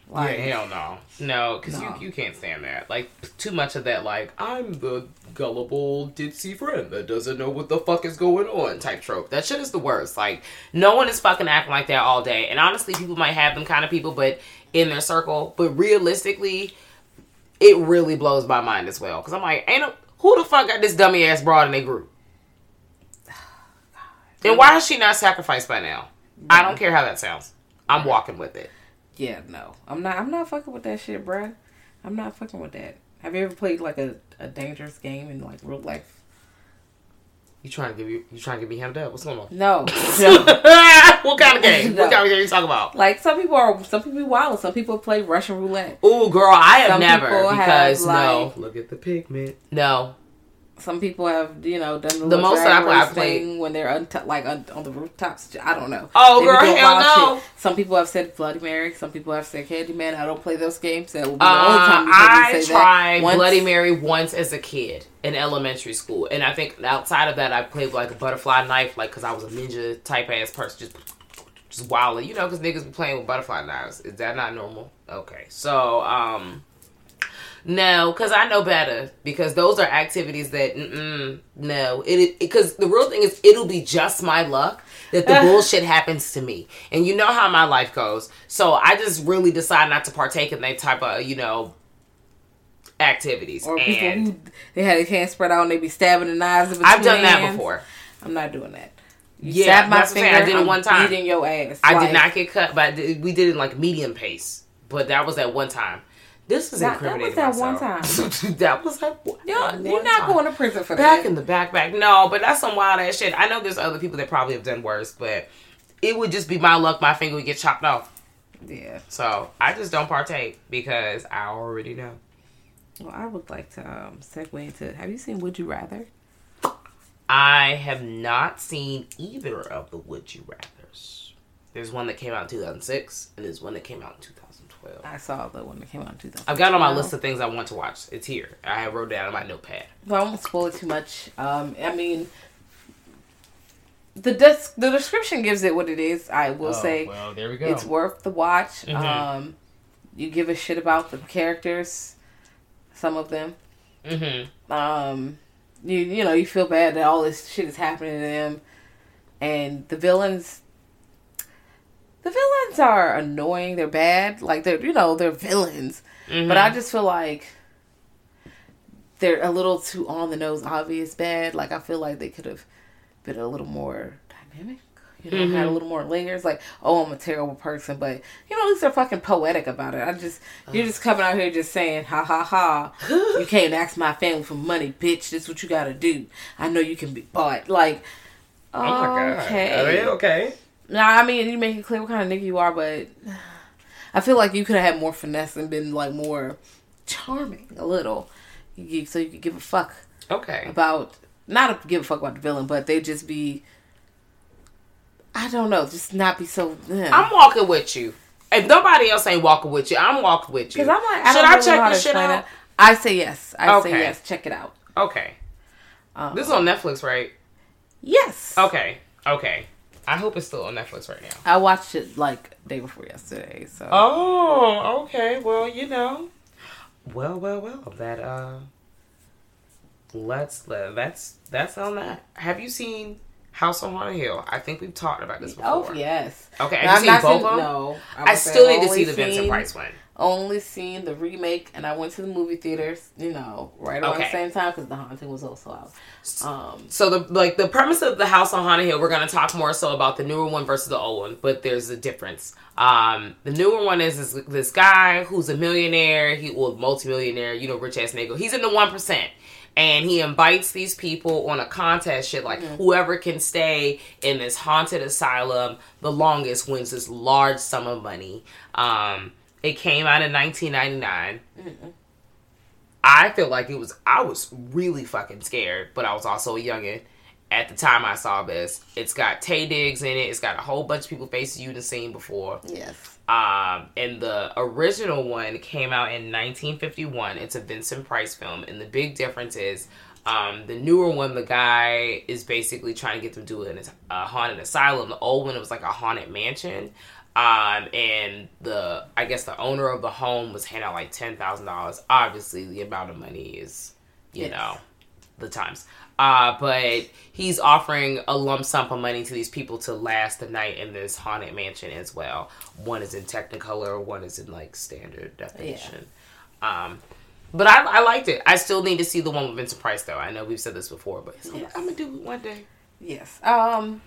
Like, yeah, hell no, no, because No. you you can't stand that. Like too much of that. Like I'm the gullible ditzy friend that doesn't know what the fuck is going on type trope. That shit is the worst. Like no one is fucking acting like that all day. And honestly, people might have them kind of people, but in their circle. But realistically, it really blows my mind as well. Because I'm like, ain't no, who the fuck got this dummy ass broad in their group? And why is she not sacrificed by now? I don't care how that sounds. I'm walking with it. Yeah, no, I'm not. I'm not fucking with that shit, bruh. I'm not fucking with that. Have you ever played like a, a dangerous game in like real life? You trying to give you you trying to get me hemmed up? What's going on? No, no. what kind of game? No. What kind of game you talking about? like some people are. Some people be wild. Some people play Russian roulette. Ooh, girl, I have Some never people have, because no. like- Look at the pigment. No, Some people have, you know, done the, The most that I- I race played- thing when they're un- like un- on the rooftops. I don't know. Oh, They girl, hell no. Some people have said Bloody Mary. Some people have said Candyman. I don't play those games. That will be the only Uh, time you hear me I tried. Bloody Mary once as a kid in elementary school, and I think outside of that, I played like a butterfly knife, like because I was a ninja type ass person, just just wildly, you know, because niggas be playing with butterfly knives. Is that not normal? Okay, so um, no, because I know better. Because those are activities that no, it because the real thing is it'll be just my luck that the bullshit happens to me, and you know how my life goes. So I just really decide not to partake in that type of you know activities. or people and who they had their hands spread out and they be stabbing the knives. in I've done that hands. before. I'm not doing that. You Yeah, stab my finger. I did it I'm one time. Beating your ass. I Like, did not get cut, but did- we did it like medium pace. But that was at one time. This is That- that was that at one time. that was at one, You're, you're not time. going to prison for back that. Back in the back back. No, but that's some wild ass shit. I know there's other people that probably have done worse, but it would just be my luck. My finger would get chopped off. yeah. So I just don't partake because I already know. Well, I would like to um, segue into. Have you seen Would You Rather? I have not seen either of the Would You Rather's. There's one that came out in 2006, and there's one that came out in 2012. I saw the one that came out in 2000. I've got it on my list of things I want to watch. It's here. I wrote it down on my notepad. Well, I won't spoil it too much. Um, I mean, the des- the description gives it what it is. I will say Oh, well, there we go. it's worth the watch. Mhm. Um, you give a shit about the characters, some of them. mm-hmm. Um, you you know you feel bad that all this shit is happening to them, and the villains. The villains are annoying. They're bad. Like they're you know they're villains, Mm-hmm. but I just feel like they're a little too on the nose, obvious bad. Like I feel like they could have been a little more dynamic. You know, Mm-hmm. had a little more layers. Like, oh, I'm a terrible person, but you know, at least they're fucking poetic about it. I just, you're just coming out here just saying, ha ha ha. you can't ask my family for money, bitch. This is what you got to do. I know you can be bought. Like, Oh my god. okay. Are they okay? Now, I mean, you make it clear what kind of nigga you are, but I feel like you could have had more finesse and been like more charming a little, You- so you could give a fuck Okay. about not give a fuck about the villain, but they just be. I don't know, just not be so. I'm walking with you. If nobody else ain't walking with you, I'm walking with you. Because I'm like, I Should I really check this shit out? it. I say yes. I Okay. say yes. Check it out. Okay. Um, This is on Netflix, right? yes. Okay. Okay. I hope it's still on Netflix right now. I watched it like day before yesterday. So Oh, okay. Well, you know. Well, well, well. That uh let's uh, that's that's on that. Have you seen House on Haunted Hill? I think we've talked about this before. oh yes. Okay, have you seen not both of them? No, I still need to see the Vincent Price one. Only seen the remake, and I went to the movie theaters. You know, right around Okay. the same time because the haunting was also out. Um, So the like the premise of the House on Haunted Hill, we're gonna talk more so about the newer one versus the old one, but there's a difference. Um, the newer one is this, this guy who's a millionaire, he well multimillionaire, you know, rich ass nigga. He's in the one percent, and he invites these people on a contest shit like whoever can stay in this haunted asylum the longest wins this large sum of money. Um, it came out in 1999. I feel like it was I was really fucking scared, but I was also a youngin. At the time I saw this, it's got Taye Diggs in it. It's got a whole bunch of people faces you've seen before. yes. Um, and the original one came out in 1951. It's a Vincent Price film, and the big difference is, um, the newer one, the guy is basically trying to get them to an, a haunted asylum. The old one, it was like a haunted mansion. Um, and the I guess the owner of the home was handing out like ten thousand dollars. Obviously, the amount of money is, you Yes. know, the times. Uh, but he's offering a lump sum of money to these people to last the night in this haunted mansion as well. One is in Technicolor, one is in like standard definition. Um, but I, I liked it. I still need to see the one with Vincent Price though. I know we've said this before, but Yes. I'm gonna do it one day. Yes. Um,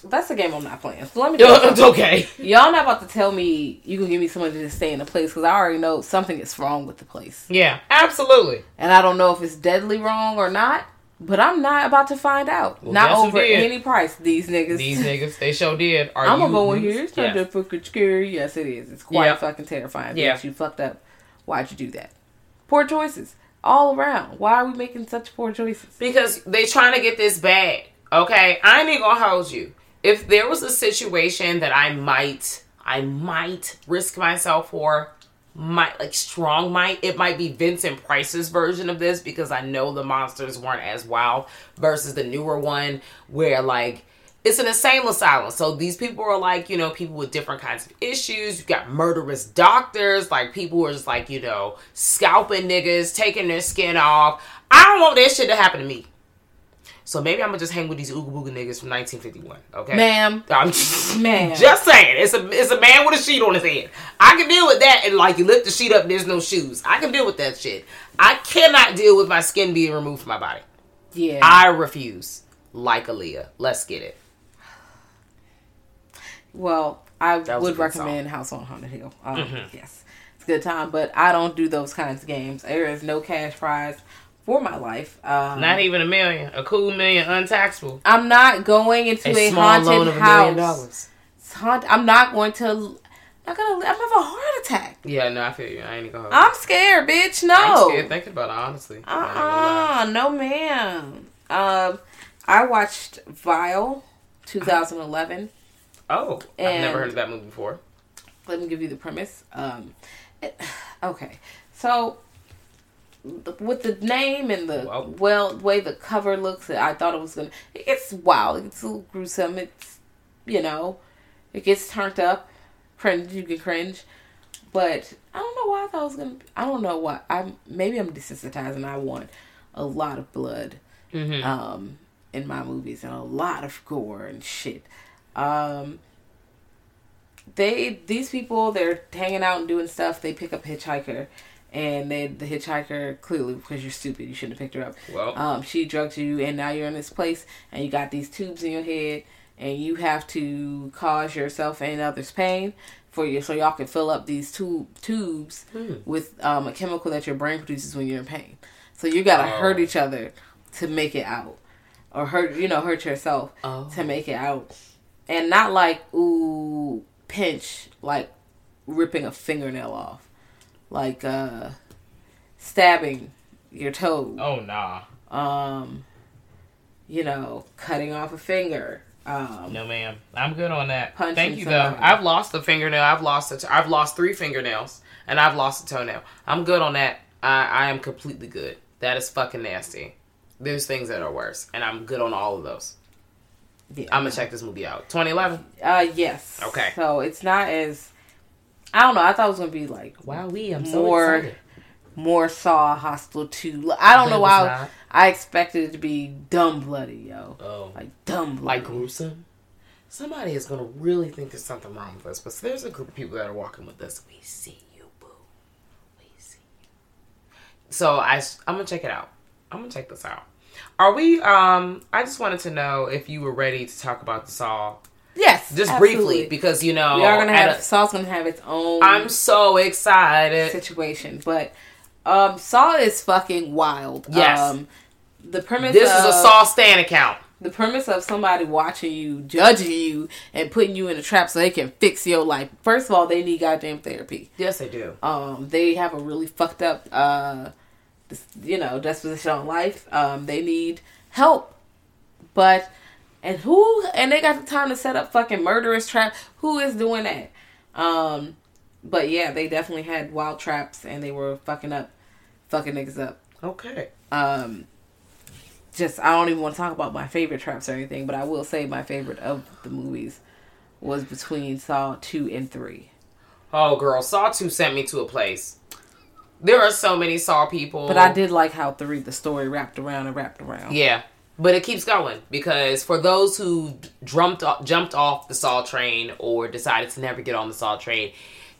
that's a game I'm not playing. So let me. you it's okay. Y'all not about to tell me you can give me somebody to stay in the place because I already know something is wrong with the place, Yeah, absolutely. and I don't know if it's deadly wrong or not. But I'm not about to find out. Well, not over any price. These niggas. These niggas, they sure did. Are I'm gonna go in here. It's not Yeah. that fucking scary. Yes, it is. It's quite Yeah. fucking terrifying. Yeah. You fucked up. Why'd you do that? Poor choices. all around. Why are we making such poor choices? because they trying to get this bag. Okay, I ain't even gonna hold you. If there was a situation that I might, I might risk myself for, might like strong might, it might be Vincent Price's version of this because I know the monsters weren't as wild versus the newer one where like it's an insane asylum. So these people are like, you know, people with different kinds of issues. You got murderous doctors, like people who are just like, you know, scalping niggas, taking their skin off. I don't want that shit to happen to me. So maybe I'm gonna just hang with these Ooga Booga niggas from 1951. Okay, Ma'am. I'm just, Ma'am. just saying. It's a it's a man with a sheet on his head. I can deal with that, and like you lift the sheet up, there's no shoes. I can deal with that shit. I cannot deal with my skin being removed from my body. Yeah. I refuse. Like Aaliyah. Let's get it. Well, I That was a would recommend House on Haunted Hill. Um, Yes, it's a good time, but I don't do those kinds of games. There is no cash prize for my life. Um, Not even a million. A cool million untaxable. I'm not going into A a, small haunted loan of a house. million dollars. It's haunt- I'm not going to. Not gonna. I'm gonna have a heart attack. Yeah, no, I feel you. I ain't gonna. I'm scared, bitch. No. I'm scared thinking about it, honestly. I uh-uh, uh no ma'am. Um, I watched Vile, 2011. Oh, I've never heard of that movie before. let me give you the premise. Um, it- okay, so with the name and the Wow. well way the cover looks, I thought it was gonna. It's wild. It's a little gruesome. It's you know, it gets turned up. Cringe. You can cringe, but I don't know why I thought it was gonna. I don't know why. I'm maybe I'm desensitized and I want a lot of blood Mm-hmm. um, in my movies and a lot of gore and shit. Um, they these people they're hanging out and doing stuff. They pick up hitchhiker, and they the hitchhiker clearly because you're stupid, you shouldn't have picked her up. Well. um, she drugs you, and now you're in this place, and you got these tubes in your head, and you have to cause yourself and others pain for you, so y'all can fill up these tube tubes with um, a chemical that your brain produces when you're in pain. So you gotta Oh. hurt each other to make it out, or hurt you know hurt yourself Oh. to make it out, and not like ooh pinch like ripping a fingernail off, like uh stabbing your toe, Oh nah. um, you know cutting off a finger. Um, No, ma'am. I'm good on that. Thank you, somebody. though. I've lost a fingernail. I've lost a. T- I've lost three fingernails, and I've lost a toenail. I'm good on that. I, I am completely good. That is fucking nasty. There's things that are worse, and I'm good on all of those. yeah. I'm gonna check this movie out. 2011. Uh, yes. Okay. So it's not as I don't know. I thought it was gonna be like Wow, we. I'm so More- excited. more Saw Hostel Two. I don't But know why was. I expected it to be dumb bloody, yo. Oh, Like dumb bloody. like gruesome. Somebody is gonna really think there's something wrong with us, but there's a group of people that are walking with us. We see you, boo. We see you. So I, I'm gonna check it out. I'm gonna check this out. Are we? Um, I just wanted to know if you were ready to talk about the Saw, yes, just absolutely. briefly, because you know we are gonna have a- Saw's gonna have its own I'm so excited. situation, but um, Saw is fucking wild. Yes. Um, the premise. This is a of- Saw Stan account. the premise of somebody watching you, judging you, and putting you in a trap so they can fix your life. First of all, they need goddamn therapy. Yes, they do. Um, they have a really fucked up, uh, you know, disposition on life. Um, they need help, but and who and they got the time to set up fucking murderous trap. Who is doing that? Um, but yeah, they definitely had wild traps and they were fucking up, fucking niggas up. Okay. Um, just I don't even want to talk about my favorite traps or anything, but I will say my favorite of the movies was between Saw two and three. Oh, girl, Saw Two sent me to a place. There are so many Saw people, But I did like how three the story wrapped around and wrapped around. Yeah, but it keeps going because for those who jumped jumped off the Saw train or decided to never get on the Saw train,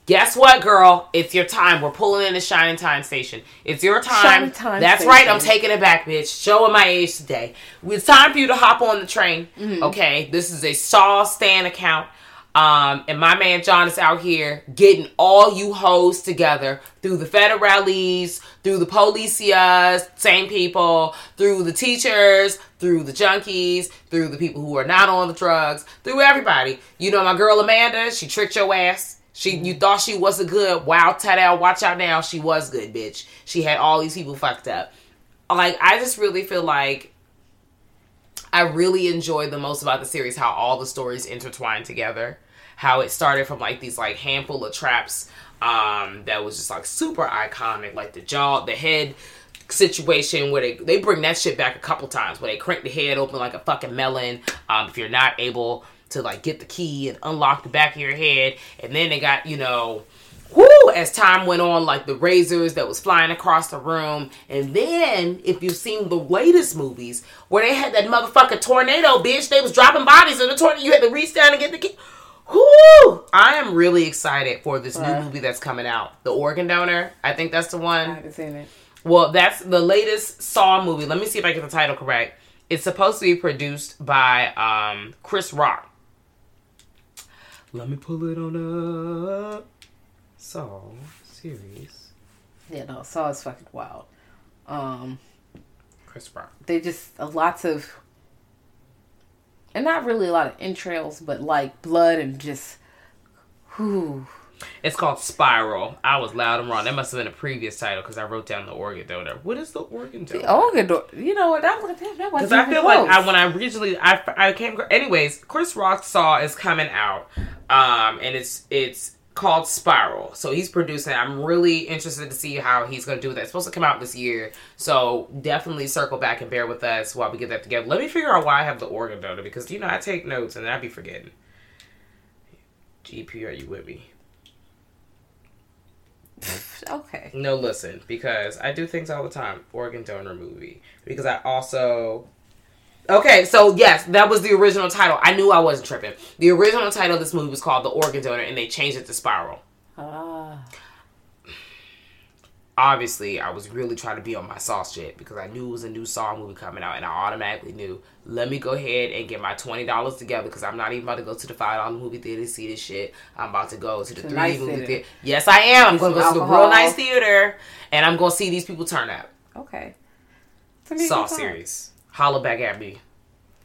guess what, girl? It's your time. We're pulling in the Shining Time station. It's your time. Time That's right. I'm taking it back, bitch. Showing my age today. It's time for you to hop on the train. Mm-hmm. Okay, this is a Saw Stan account. Um, and my man John is out here getting all you hoes together through the federales, through the policias, same people, through the teachers, through the junkies, through the people who are not on the drugs, through everybody. You know my girl Amanda, she tricked your ass. She, you thought she wasn't good. Wow, Tadal, watch out now. She was good, bitch. She had all these people fucked up. Like, I just really feel like I really enjoyed the most about the series how all the stories intertwine together. How it started from like these like handful of traps um that was just like super iconic, like the jaw, the head situation where they they bring that shit back a couple times where they crank the head open like a fucking melon. Um, if you're not able to like get the key and unlock the back of your head, and then they got you know. Whoo! As time went on, like the razors that was flying across the room, and then if you've seen the latest movies where they had that motherfucking tornado, bitch, they was dropping bodies in the tornado. You had to reach down and get the key. Whoo! I am really excited for this new movie that's coming out, The Organ Donor. I think that's the one. I haven't seen it. Well, that's the latest Saw movie. Let me see if I get the title correct. It's supposed to be produced by um, Chris Rock. Let me pull it on up. Saw series. Yeah, no, Saw is fucking wild. Um, Chris Rock. they just uh, lots of, and not really a lot of entrails, but like blood and just, whew. It's called Spiral. I was loud and wrong. That must have been a previous title because I wrote down the organ donor. What is the organ donor? The organ, do- you know what? That, that, that wasn't Because I feel like. I, when I originally I I came anyways, Chris Rock Saw is coming out, um, and it's it's called Spiral. So he's producing. I'm really interested to see how he's going to do that. It's supposed to come out this year, so definitely circle back and bear with us while we get that together. Let me figure out why I have the organ donor because you know I take notes and I'd be forgetting. GP, are you with me? okay. No, listen, because I do things all the time. Organ donor movie. Because I also. Okay, so yes, that was the original title. I knew I wasn't tripping. The original title of this movie was called The Organ Donor, and they changed it to Spiral. Ah, Obviously, I was really trying to be on my sauce shit because I knew it was a new Saw movie coming out, and I automatically knew, let me go ahead and get my $20 together because I'm not even about to go to the $5 movie theater to see this shit. I'm about to go to the 3D nice movie theater. theater. Yes, I am. I'm going to go to the real nice theater, and I'm going to see these people turn up. okay. Saw series. Holla back at me.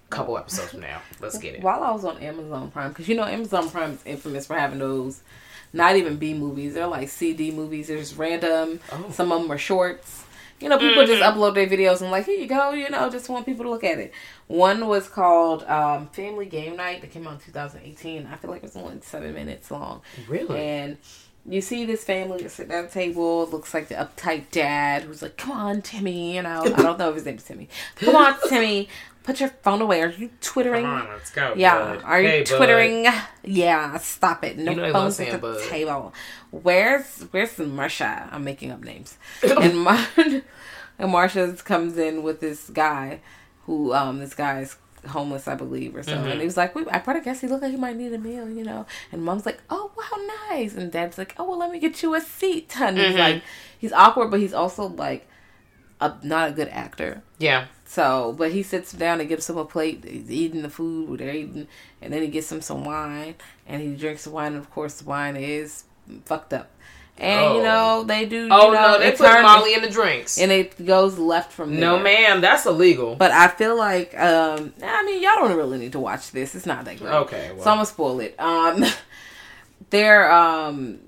a Couple episodes from now. Let's get it. While I was on Amazon Prime, because you know Amazon Prime is infamous for having those, not even B movies. They're like CD movies. They're just random. Oh. Some of them are shorts. You know, people just Mm-hmm. upload their videos and like, here you go. You know, just want people to look at it. One was called um, Family Game Night. That came out in 2018. I feel like it was only seven minutes long. Really? And you see this family that's sitting at a table. Looks like the uptight dad who's like, "Come on, Timmy." You know, I don't know if his name's Timmy. Come on, Timmy. Put your phone away. Are you twittering? Come on, let's go. Yeah. bud. Are you Hey, bud. twittering? Yeah. Stop it. No You know phones at the bud. table. Where's Where's Marsha? I'm making up names. and Mar- and Marsha comes in with this guy, who um this guy is homeless, I believe, or so. Mm-hmm. And he was like, "Wait, I probably guess he looked like he might need a meal, you know." And mom's like, "Oh, wow, nice." And dad's like, "Oh, well, let me get you a seat." And Mm-hmm. he's like, he's awkward, but he's also like, a not a good actor. Yeah. So, but he sits down and gives him a plate. He's eating the food they're eating, and then he gets him some wine, and he drinks the wine. And of course, the wine is fucked up. And Oh. you know they do. Oh you know, no, they it put Molly in the drinks. and it goes left from there. no, ma'am, that's illegal. But I feel like, um, I mean, y'all don't really need to watch this. It's not that great. Okay, well. so I'm gonna spoil it. Um, they're um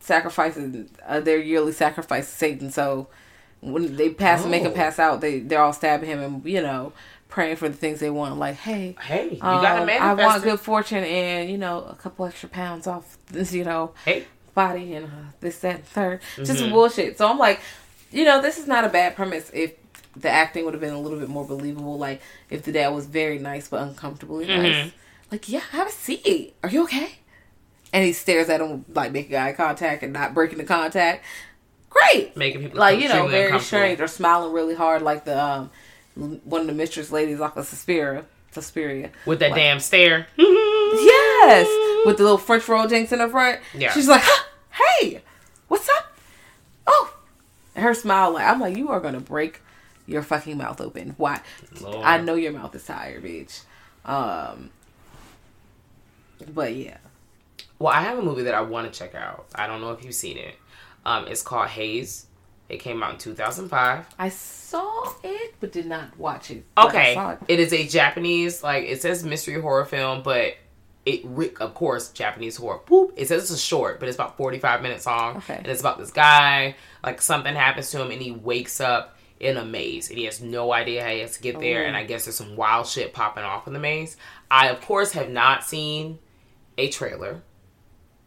sacrificing uh, their yearly sacrifice to Satan. So when they pass, make him Oh. pass out, they they're all stabbing him and you know praying for the things they want. Like, hey, hey, you um, I manifest want it. good fortune and you know a couple extra pounds off this, you know, Hey, body and uh, this, that, and 3rd Just Mm-hmm. bullshit. So I'm like, you know, this is not a bad premise if the acting would have been a little bit more believable. Like if the dad was very nice but uncomfortably Mm-hmm. nice. Like, yeah, have a seat. Are you okay? And he stares at him like making eye contact and not breaking the contact. Great. making people Like you know, very strange or smiling really hard, like the um one of the mistress ladies off of Suspiria. Suspiria. with that damn stare. Yes, with the little French roll jinx in the front. Yeah. she's like, huh, "Hey, what's up?" Oh, and her smile like I'm like, "You are gonna break your fucking mouth open." Why? Lord. I know your mouth is tired, bitch. Um, but yeah, Well, I have a movie that I want to check out. I don't know if you've seen it. Um, it's called Haze. It came out in 2005. I saw it but did not watch it. Okay, it. it is a Japanese like it says mystery horror film, but it re- of course Japanese horror. Boop. It says it's a short, but it's about forty five minutes long, Okay. and it's about this guy. Like something happens to him, and he wakes up in a maze, and he has no idea how he has to get there. Oh. And I guess there's some wild shit popping off in the maze. I of course have not seen a trailer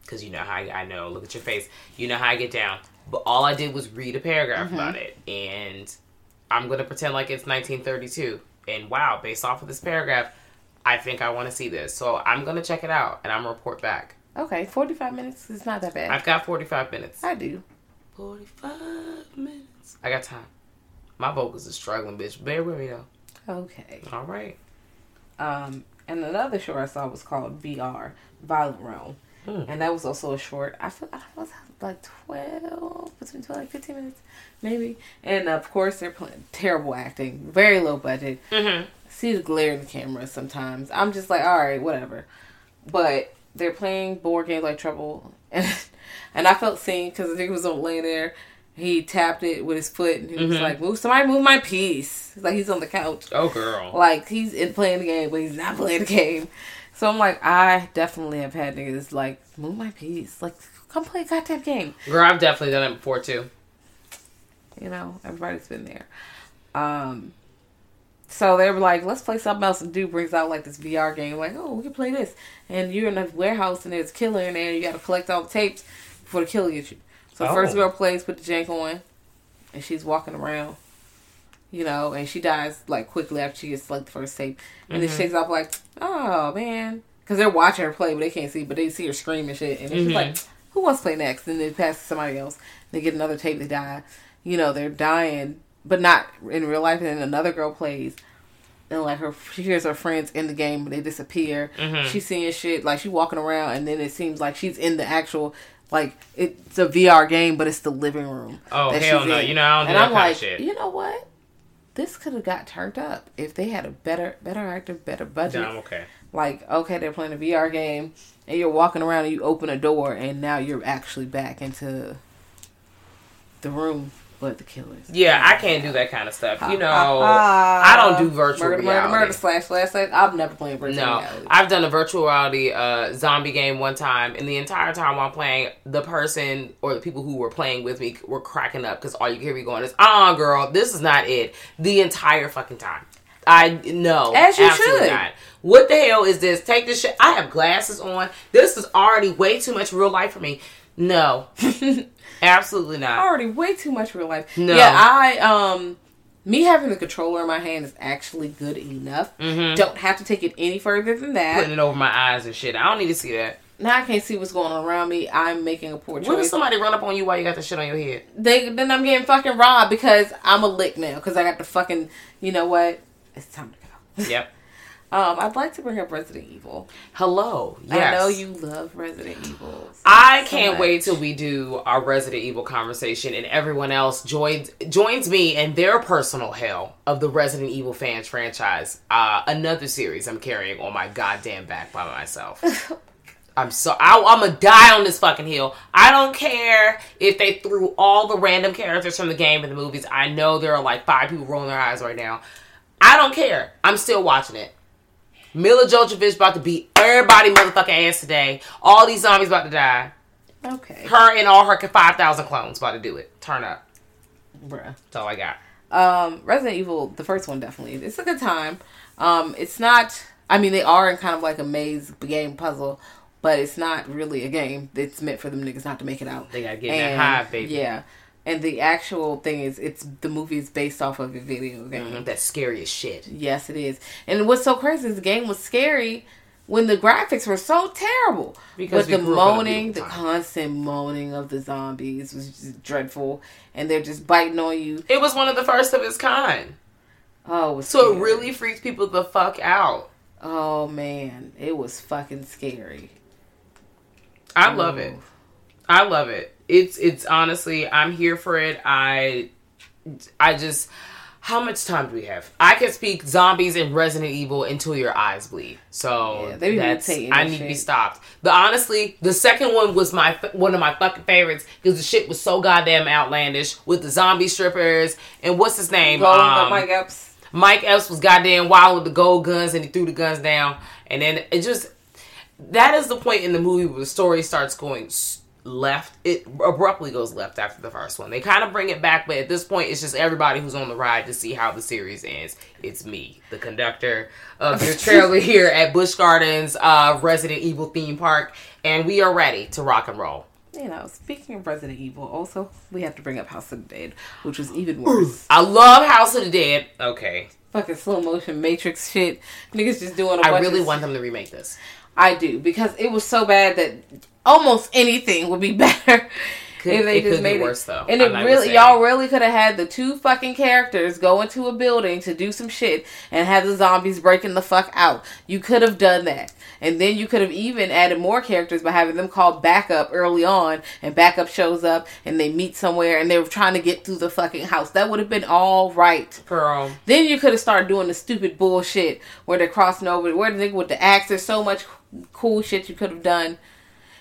because you know how I, I know. Look at your face. You know how I get down. But all I did was read a paragraph mm-hmm. about it, and I'm gonna pretend like it's 1932. And wow, based off of this paragraph, I think I want to see this. So I'm gonna check it out, and I'm gonna report back. Okay, 45 minutes is not that bad. I've got 45 minutes. I do. 45 minutes. I got time. My vocals are struggling, bitch. Bear with me though. Okay. All right. Um, and another short I saw was called VR, Violent Realm. Hmm. And that was also a short. I feel I was like 12, between 12 and 15 minutes, maybe. And of course, they're playing terrible acting, very low budget. Mm-hmm. See the glare in the camera sometimes. I'm just like, all right, whatever. But they're playing board games like Trouble. And, and I felt seen because the nigga was on laying there. He tapped it with his foot and he was Mhm. like, move, somebody move my piece. It's like he's on the couch. Oh, girl. Like he's in playing the game, but he's not playing the game. So I'm like, I definitely have had niggas like move my piece, like come play a goddamn game. Girl, I've definitely done it before too. You know, everybody's been there. Um, so they were like, let's play something else. And dude brings out like this VR game, like, oh, we can play this. And you're in a warehouse and there's a killer in there. And you got to collect all the tapes before the killer gets you. So the first Oh. girl plays, put the jank on, and she's walking around. You know, and she dies like quickly after she gets like the first tape, and then she mm-hmm. takes off like, "Oh man," because they're watching her play, but they can't see, but they see her scream and shit, and then she's like, mm-hmm. "Who wants to play next?" And then it passes to somebody else. They get another tape, they die. You know, they're dying, but not in real life. And then another girl plays, and like her, she hears her friends in the game, but they disappear. Mm-hmm. She's seeing shit like she's walking around, and then it seems like she's in the actual. Like it's a VR game, but it's the living room. Oh, that hell no. in. You know, I don't do and that I'm like, shit. you know what? This could have got turned up if they had a better, better actor, better budget. I'm okay. Like, okay, they're playing a VR game, and you're walking around, and you open a door, and now you're actually back into the room, but the killers. Yeah, I can't do that kind of stuff. You know, I don't do virtual murder, reality. murder, murder, slash, slash, slash. I've never played virtual No, reality. I've done a virtual reality uh, zombie game one time, and the entire time while I'm playing, the person or the people who were playing with me were cracking up because all you hear me going is, "Ah, girl, this is not it." The entire fucking time. I no, As you absolutely should. not. What the hell is this? Take this shit. I have glasses on. This is already way too much real life for me. No, absolutely not. already way too much real life. No. Yeah, I um me having the controller in my hand is actually good enough. Don't have to take it any further than that. Putting it over my eyes and shit. I don't need to see that. Now I can't see what's going on around me. I'm making a poor What if choice. somebody run up on you while you got the shit on your head? They then I'm getting fucking robbed because I'm a lick now because I got the fucking. You know what? It's time to go. Yep. Um, I'd like to bring up Resident Evil. Hello. Yes. I know you love Resident Evil. I so can't wait till we do our Resident Evil conversation and everyone else joins joins me in their personal hell of the Resident Evil fans franchise. Uh, another series I'm carrying on my goddamn back by myself. I'm so I, I'm gonna die on this fucking hill. I don't care if they threw all the random characters from the game in the movies. I know there are like five people rolling their eyes right now. I don't care. I'm still watching it. Milla Jovovich about to beat everybody motherfucking ass today. All these zombies about to die. Okay, Her and all her 5,000 clones about to do it. Turn up. bruh. That's all I got. Um, Resident Evil, the first one definitely. It's a good time. Um, it's not. I mean, they are in kind of like a maze game puzzle, but it's not really a game. It's meant for them niggas not to make it out. They gotta get in that high, baby. Yeah, and the actual thing is, it's the movie is based off of a video game. Mhm, That's scary as shit. Yes, it is. And what's so crazy is the game was scary when the graphics were so terrible. Because but the grew up in a moaning, the constant moaning of the zombies was just dreadful, and they're just biting on you. It was one of the first of its kind. Oh, it So it really freaks people the fuck out. Oh man, it was fucking scary. I love it. I love it. It's it's honestly, I'm here for it. I I just how much time do we have? I can speak zombies and Resident Evil until your eyes bleed. So Yeah, they that's I need to be stopped. The honestly, the second one was my one of my fucking favorites because the shit was so goddamn outlandish with the zombie strippers and what's his name? Um, Mike Epps. Mike Epps was goddamn wild with the gold guns and he threw the guns down. And then it just, that is the point in the movie where the story starts going s- left. It abruptly goes left after the first one. They kind of bring it back, but at this point, it's just everybody who's on the ride to see how the series ends. It's me, the conductor of your trailer here at Busch Gardens uh, Resident Evil theme park, and we are ready to rock and roll. You know, speaking of Resident Evil, also we have to bring up House of the Dead, which was even worse. I love House of the Dead. Okay, Fucking slow motion Matrix shit. Niggas just doing a I really want them to remake this. I do because it was so bad that almost anything would be better Could- if they it just could be made worse, though. And it really, y'all really could have had the two fucking characters go into a building to do some shit and have the zombies breaking the fuck out. You could have done that. And then you could have even added more characters by having them called backup early on, and backup shows up and they meet somewhere and they were trying to get through the fucking house. That would have been all right. Girl, Then you could have started doing the stupid bullshit where they're crossing over. Where the nigga with the axe? There's so much cool shit you could have done,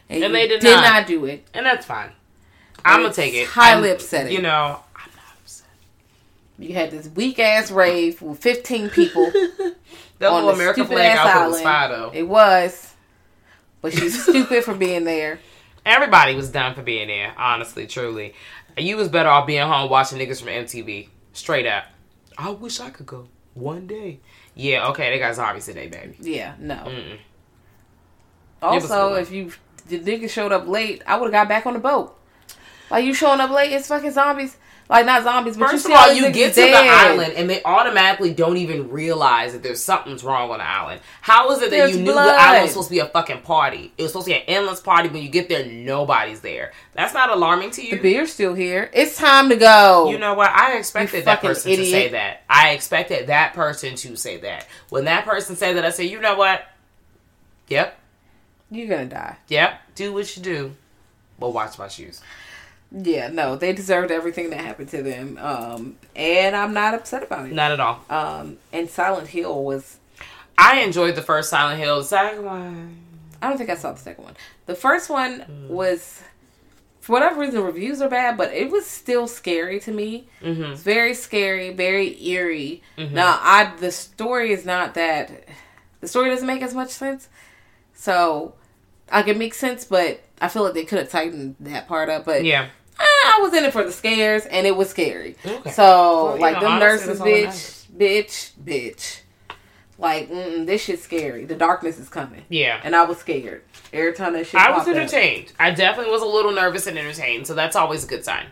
And you they did not. not do it. and that's fine. I'm gonna take it. highly I'm- upsetting. You know, I'm not upset. You had this weak ass rave with 15 people That on little the American flag outfit was fire though. It was, but she's stupid for being there. Everybody was down for being there. Honestly, truly, you was better off being home watching niggas from MTV. Straight up. I wish I could go one day. Yeah, okay, they got zombies today, baby. Yeah, no. Mm-mm. Also, if you the nigga showed up late, I would have got back on the boat. Like you showing up late, it's fucking zombies. Like not zombies, but First you of see all, you get to dead. the island and they automatically don't even realize that there's something's wrong on the island. How is it that There's you knew blood. the island was supposed to be a fucking party? It was supposed to be an endless party. When you get there, nobody's there. That's not alarming to you. The beer's still here. It's time to go. You know what? I expected You that person to say that. I expected that person to say that. When that person said that, I said, you know what? Yep, You're gonna die. yep. Do what you do. But watch my shoes. Yeah, no, they deserved everything that happened to them. Um, and I'm not upset about it. Not at all. Um, and Silent Hill was. I enjoyed the first Silent Hill. The second one. I don't think I saw the second one. The first one Hmm. was, for whatever reason, reviews are bad, but it was still scary to me. Mm-hmm. It's very scary, very eerie. Now, I the story is not that. The story doesn't make as much sense, so I can make sense, but I feel like they could have tightened that part up. But Yeah. I was in it for the scares, and it was scary. Okay. So, Well, like, know, them honestly, nurses, that's all that bitch, bitch, bitch. Like, mm, this shit's scary. The darkness is coming. Yeah. And I was scared. Every time that shit I was popped up. entertained. I definitely was a little nervous and entertained, so that's always a good sign.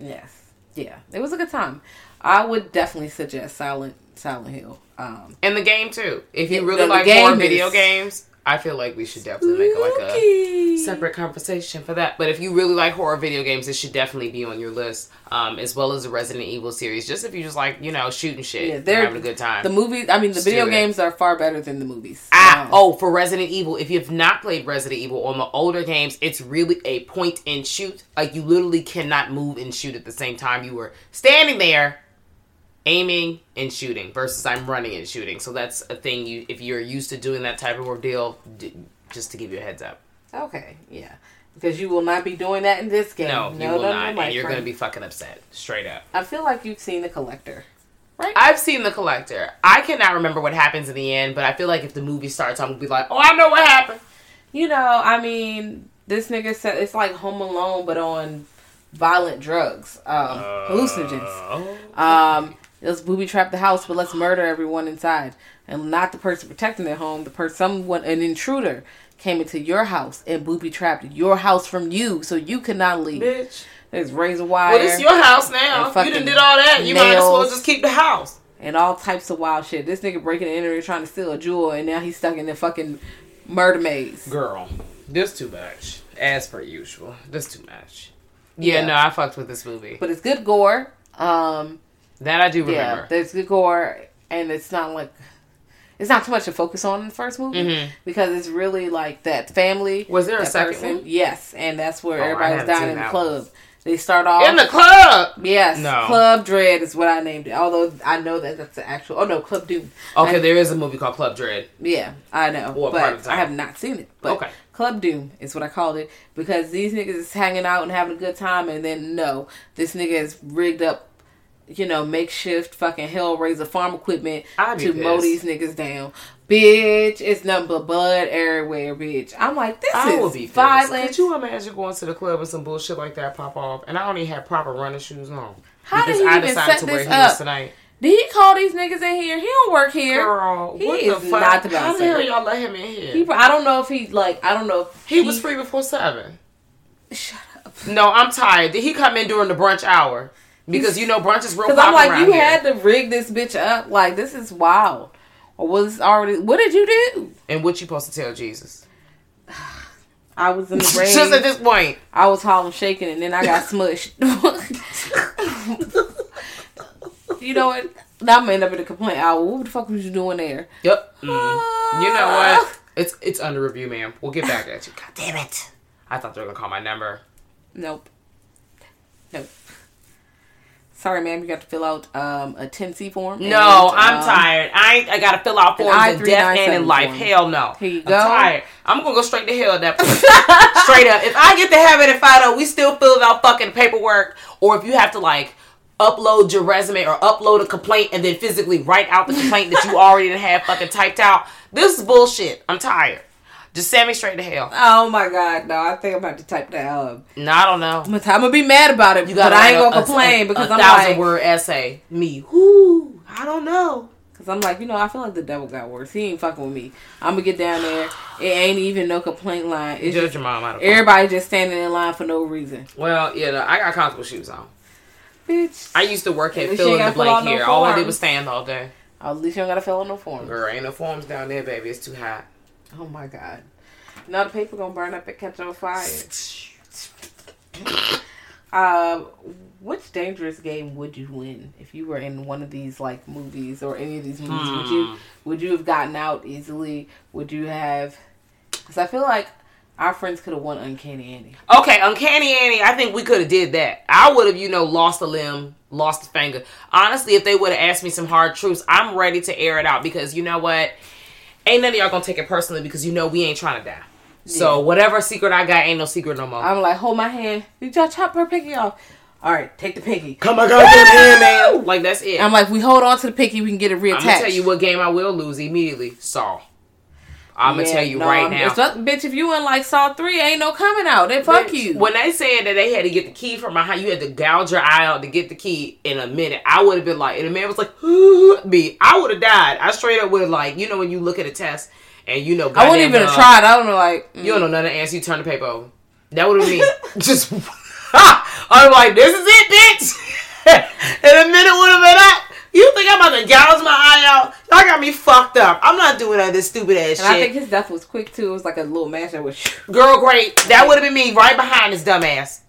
Yes. Yeah. It was a good time. I would definitely suggest Silent Silent Hill. Um, And the game too. If you Yeah, really the like game horror video games, I feel like we should definitely make like a separate conversation for that. But if you really like horror video games, it should definitely be on your list, um, as well as the Resident Evil series. Just if you just like you know shooting shit, Yeah, they're having a good time. The movies, I mean, the Let's video games are far better than the movies. Ah, Um, oh, for Resident Evil, if you have not played Resident Evil on the older games, it's really a point and shoot. Like you literally cannot move and shoot at the same time. You were standing there, aiming and shooting, versus I'm running and shooting. So that's a thing. You, if you're used to doing that type of ordeal, d- just to give you a heads up. Okay, yeah. Because you will not be doing that in this game. No, you will no, not, no, and you're going to be fucking upset, straight up. I feel like you've seen the collector. Right. I've seen The Collector. I cannot remember what happens in the end, but I feel like if the movie starts, I'm gonna be like, oh, I know what happened. You know, I mean, this nigga said it's like Home Alone, but on violent drugs, um, hallucinogens. Oh. Um, let's booby trap the house, but let's murder everyone inside, and not the person protecting their home. The person, someone, an intruder came into your house and booby trapped your house from you, so you could not leave. Bitch. There's razor wire Well, it's your house now. You done fucking did all that. You might as well just keep the house. and all types of wild shit. This nigga breaking and entering, trying to steal a jewel, and now he's stuck in the fucking murder maze. Girl, this too much. As per usual, this too much. Yeah, Yeah. no, I fucked with this movie. But it's good gore. Um, That I do remember. yeah, there's good gore, and it's not like it's not too much to focus on in the first movie Mhm. because it's really like that family. Was there a second one? Yes, and that's where Oh, everybody's down in the club. They start off In the club. Yes, No. Club Dread is what I named it. Although I know that that's the actual. Oh no, Club Doom. Okay, I- there is a movie called Club Dread. Yeah, I know, Or part of but I have not seen it. But Okay. Club Doom is what I called it because these niggas is hanging out and having a good time, and then no, this nigga has rigged up you know, makeshift fucking Hellraiser farm equipment be to mow these niggas down. Bitch, it's nothing but blood everywhere, bitch. I'm like, this I is be violent. Could you imagine going to the club and some bullshit like that pop off, and I don't even have proper running shoes on How did he I even decided set to wear this up? tonight. Did he call these niggas in here? He don't work here. Girl, he what the fuck? not the How the hell y'all let him in here? He, I don't know if he like. I don't know. If He was free before seven. Shut up. No, I'm tired. Did he come in during the brunch hour? Because you know brunch is real Because I'm like, you here. had to rig this bitch up. Like this is wild. Or was already? What did you do? And what you supposed to tell Jesus? I was in the rage Just at this point. I was Harlem shaking, and then I got smushed. you know what? Now I'm end up in a complaint hour. What the fuck was you doing there? Yep. Mm. You know what? It's it's under review, ma'am. We'll get back at you. God damn it! I thought they were gonna call my number. Nope. Nope. Sorry, ma'am. You got to fill out um, a 10C form. No, and, I'm um, tired. I I gotta fill out forms in death and in life. form. Hell no. Here you I'm go. tired. I'm gonna go straight to hell at that point. straight up. If I get to heaven and find out we still fill out fucking paperwork, or if you have to like upload your resume or upload a complaint and then physically write out the complaint that you already have fucking typed out. This is bullshit. I'm tired. Just send me straight to hell. Oh my god, no! I think I'm about to type that. Um, No, I don't know. I'm gonna, be mad about it, You but I ain't gonna a- complain a, because a I'm thousand like, word essay. Me, whoo, I don't know. because I'm like, you know, I feel like the devil got worse. He ain't fucking with me. I'm gonna get down there. It ain't even no complaint line. It's Judge just your mom. Don't know. everybody just standing in line for no reason. Well, yeah, no, I got comfortable shoes on. Bitch. I used to work At fill in the out blank no here. All I did was stand all day. At least you don't gotta fill out no form. Girl, ain't no forms down there, baby. It's too hot. Oh my god. Now the paper gonna burn up and catch on fire. Um, which dangerous game would you win if you were in one of these like movies or any of these movies? Would you would you have gotten out easily? Would you have? Because I feel like our friends could have won Uncanny Andy. Okay, Uncanny Annie, I think we could have did that. I would have, you know, lost a limb, lost a finger. Honestly, if they would have asked me some hard truths, I'm ready to air it out because you know what? Ain't none of y'all gonna take it personally because you know we ain't trying to die. So whatever secret I got ain't no secret no more. I'm like, hold my hand. Did y'all chop her pinky off? All right, take the pinky. Come my goddamn hand, man. Like that's it. I'm like, we hold on to the pinky, we can get it reattached. I'm gonna tell you what game I will lose immediately. Saw. I'm gonna Yeah, tell you no, right now. Not, bitch, if you in like Saw 3, ain't no coming out. Then fuck Bitch, you. When they said that they had to get the key from my house, you had to gouge your eye out to get the key in a minute. I would have been like, and the man was like, me. I would have died. I straight up would have like, you know, when you look at a test and you know, I wouldn't even have tried. I don't know, like, mm. You don't know none of the answer. You turn the paper over. That would have been just. I'm like, this is it, bitch. in a minute would have been up. You think I'm about to gouge my eye out? Y'all got me fucked up. I'm not doing all this stupid ass And shit. I think his death was quick too. It was like a little match that was Girl, great. That would have been me right behind this dumbass.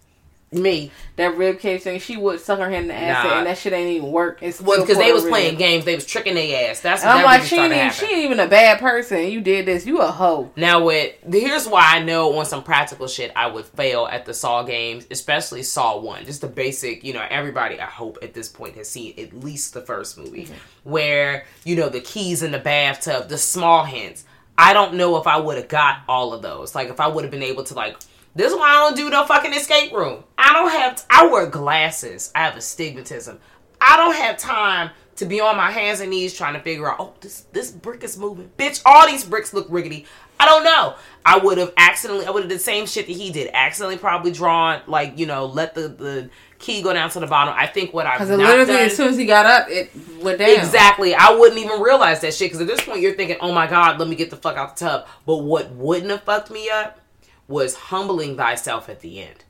Me. that rib cage thing. She would suck her hand in the ass, Nah. and that shit ain't even work. It's Well, because they was the playing games, they was tricking their ass. That's I'm that like, she ain't, even, she ain't even a bad person. You did this. You a hoe. Now, with here's why I know on some practical shit I would fail at the Saw games, especially Saw One. Just the basic, you know, everybody I hope at this point has seen at least the first movie, mm-hmm. where you know the keys in the bathtub, the small hints. I don't know if I would have got all of those. Like if I would have been able to like. This is why I don't do no fucking escape room. I don't have. I wear glasses. I have astigmatism. I don't have time to be on my hands and knees trying to figure out. Oh, this this brick is moving, bitch. All these bricks look rickety. I don't know. I would have accidentally. I would have did the same shit that he did. Accidentally, probably drawn like you know, let the the key go down to the bottom. I think what I've Because literally, done, as soon as he got up, it went down. Exactly. I wouldn't even realize that shit because at this point you're thinking, oh my God, let me get the fuck out the tub. But what wouldn't have fucked me up was humbling thyself at the end.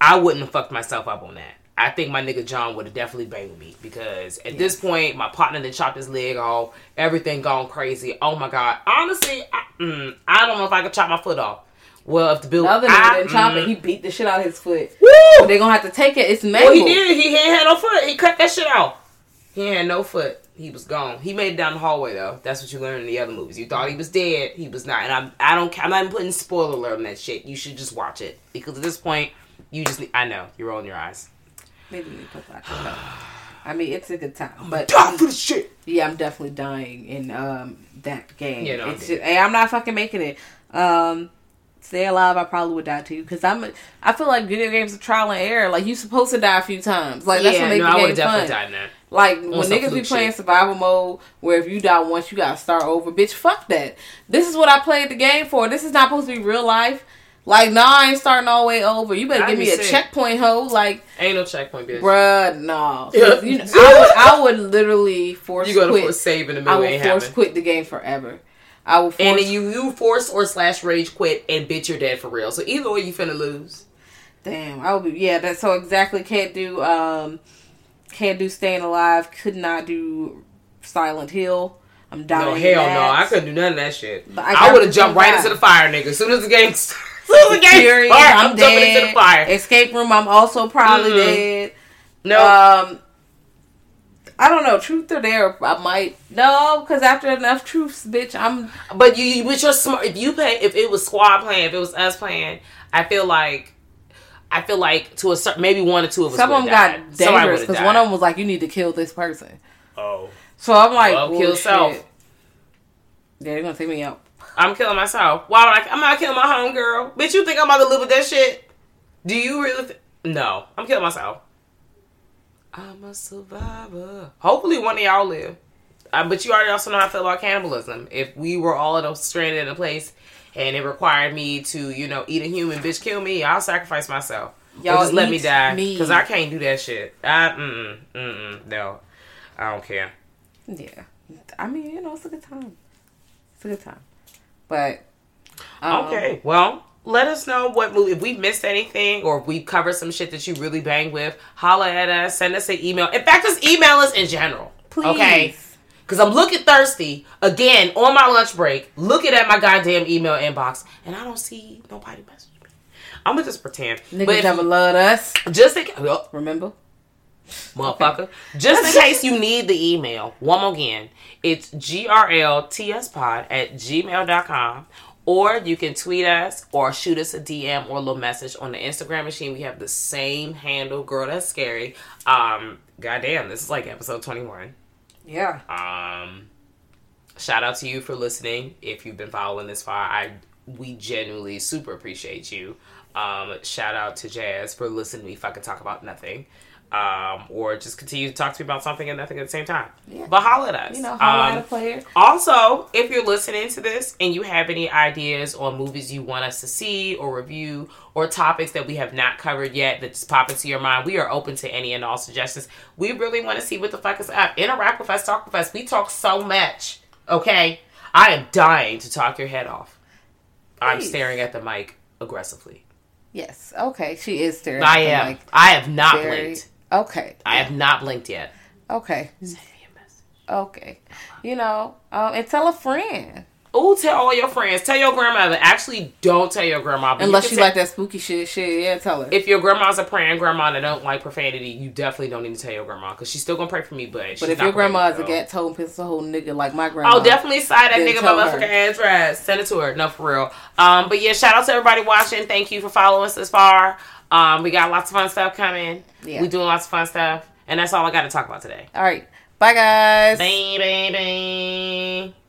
I wouldn't have fucked myself up on that. I think my nigga John would have definitely banged me because at this point my partner then chopped his leg off, everything gone crazy. Oh my god! Honestly, I, mm, I don't know if I could chop my foot off. Well, if the bill, The other nigga didn't chop it. mm, He beat the shit out of his foot. Woo! They're gonna have to take it. It's Well, he did. He had no foot. He cut that shit out. He had no foot. He was gone. He made it down the hallway though. That's what you learned in the other movies. You thought he was dead. He was not. And I'm. I don't. I'm not even putting spoiler alert on that shit. You should just watch it because at this point, you just. Need, I know you're rolling your eyes. Maybe could watch it. I mean, it's a good time, but Down for the shit. yeah, I'm definitely dying in um that game. Yeah, no, it's I'm just, hey, I'm not fucking making it. Um, stay alive, I probably would die too. Because I'm, I feel like video games are trial and error. Like you're supposed to die a few times. Like that's yeah, what makes no, the I would definitely fun. died in that. Like when niggas be playing shit. survival mode, where if you die once, you gotta start over. Bitch, fuck that. This is what I played the game for. This is not supposed to be real life. Like, nah, I ain't starting all the way over. You better I'd give me a sick. checkpoint, hoe. Like, Ain't no checkpoint, bitch. bruh, no. Yeah. You know, I, would, I would literally force You go to quit. force save in the middle, will ain't force happen. quit the game forever. I will force. And then you you force or slash rage quit and bitch you're dead for real. So either way, you finna lose. Damn, I would be. Yeah, that's so exactly. Can't do. Um, can't do staying alive. Could not do Silent Hill. I'm dying. No hell that. no, I couldn't do none of that shit. But I I, would have jumped right into the fire, nigga. As soon as the game, soon as the game started, I'm, I'm, jumping into the fire. Escape room. I'm also probably Mhm. dead. No, Um, I don't know. Truth or dare? I might no, because after enough truths, bitch, I'm but you, you with your smart. If you play, if it was squad playing, if it was us playing, I feel like. I feel like to a certain, maybe one or two of us. some of them would've got died. Dangerous because one of them was like, "You need to kill this person." Oh, So I'm like, Well, kill "Bullshit." self. Yeah, they're gonna take me out. I'm killing myself. Why would I? I'm not killing my homegirl. Bitch, you think I'm about to live with that shit? Do you really? Th- no, I'm killing myself. I'm a survivor. Hopefully, one of y'all live. Uh, but you already also know how I feel about cannibalism. If we were all in a, stranded in a place and it required me to, you know, eat a human, bitch, kill me, I'll sacrifice myself. Y'all just let me die because I can't do that shit. I mm mm mm no, I don't care. Yeah, I mean, you know, it's a good time. It's a good time, but um, Okay. Well, let us know what movie if we missed anything or if we covered some shit that you really bang with. Holla at us. Send us an email. In fact, just email us in general. please. Okay. Because I'm looking thirsty again on my lunch break, looking at my goddamn email inbox, and I don't see nobody message me. I'm gonna just pretend. Niggas but never loved us. just in case, Remember? motherfucker. Just in case you need the email, one more again, it's grltspod at gmail.com. Or you can tweet us or shoot us a DM or a little message on the Instagram machine. We have the same handle, girl. That's scary. Um, goddamn, this is like episode twenty one. Yeah. Um, shout out to you for listening. If you've been following this far, I we genuinely super appreciate you. Um, shout out to Jazz for listening me fucking talk about nothing. Um, or just continue to talk to me about something and nothing at the same time. Yeah. But holla at us. You know, holla Um, at a player. also, if you're listening to this and you have any ideas on movies you want us to see or review or topics that we have not covered yet that just pop into your mind, we are open to any and all suggestions. We really want to see what the fuck is up. Interact with us, talk with us. We talk so much. Okay? I am dying to talk your head off. I'm staring at the mic aggressively. Yes. Okay. She is staring. I am. mic. I have not Very- blinked. Okay. I have not blinked yet. Okay. Okay. You know, um, and tell a friend. Oh, tell all your friends. Tell your grandmother. Actually, don't tell your grandma. you Unless you tell- like that spooky shit. Shit. Yeah. Tell her. if your grandma's a praying grandma that don't like profanity, you definitely don't need to tell your grandma because she's still gonna pray for me. But she's but if your gonna grandma is a gat told pistol hole nigga like my grandma. Oh, definitely side that nigga tell my her. motherfucking address. Send it to her. No, for real. Um, but yeah, shout out to everybody watching. Thank you for following us this far. Um, we got lots of fun stuff coming. Yeah. We doing lots of fun stuff, and that's all I got to talk about today. All right. Bye, guys. Bye, bye, bye.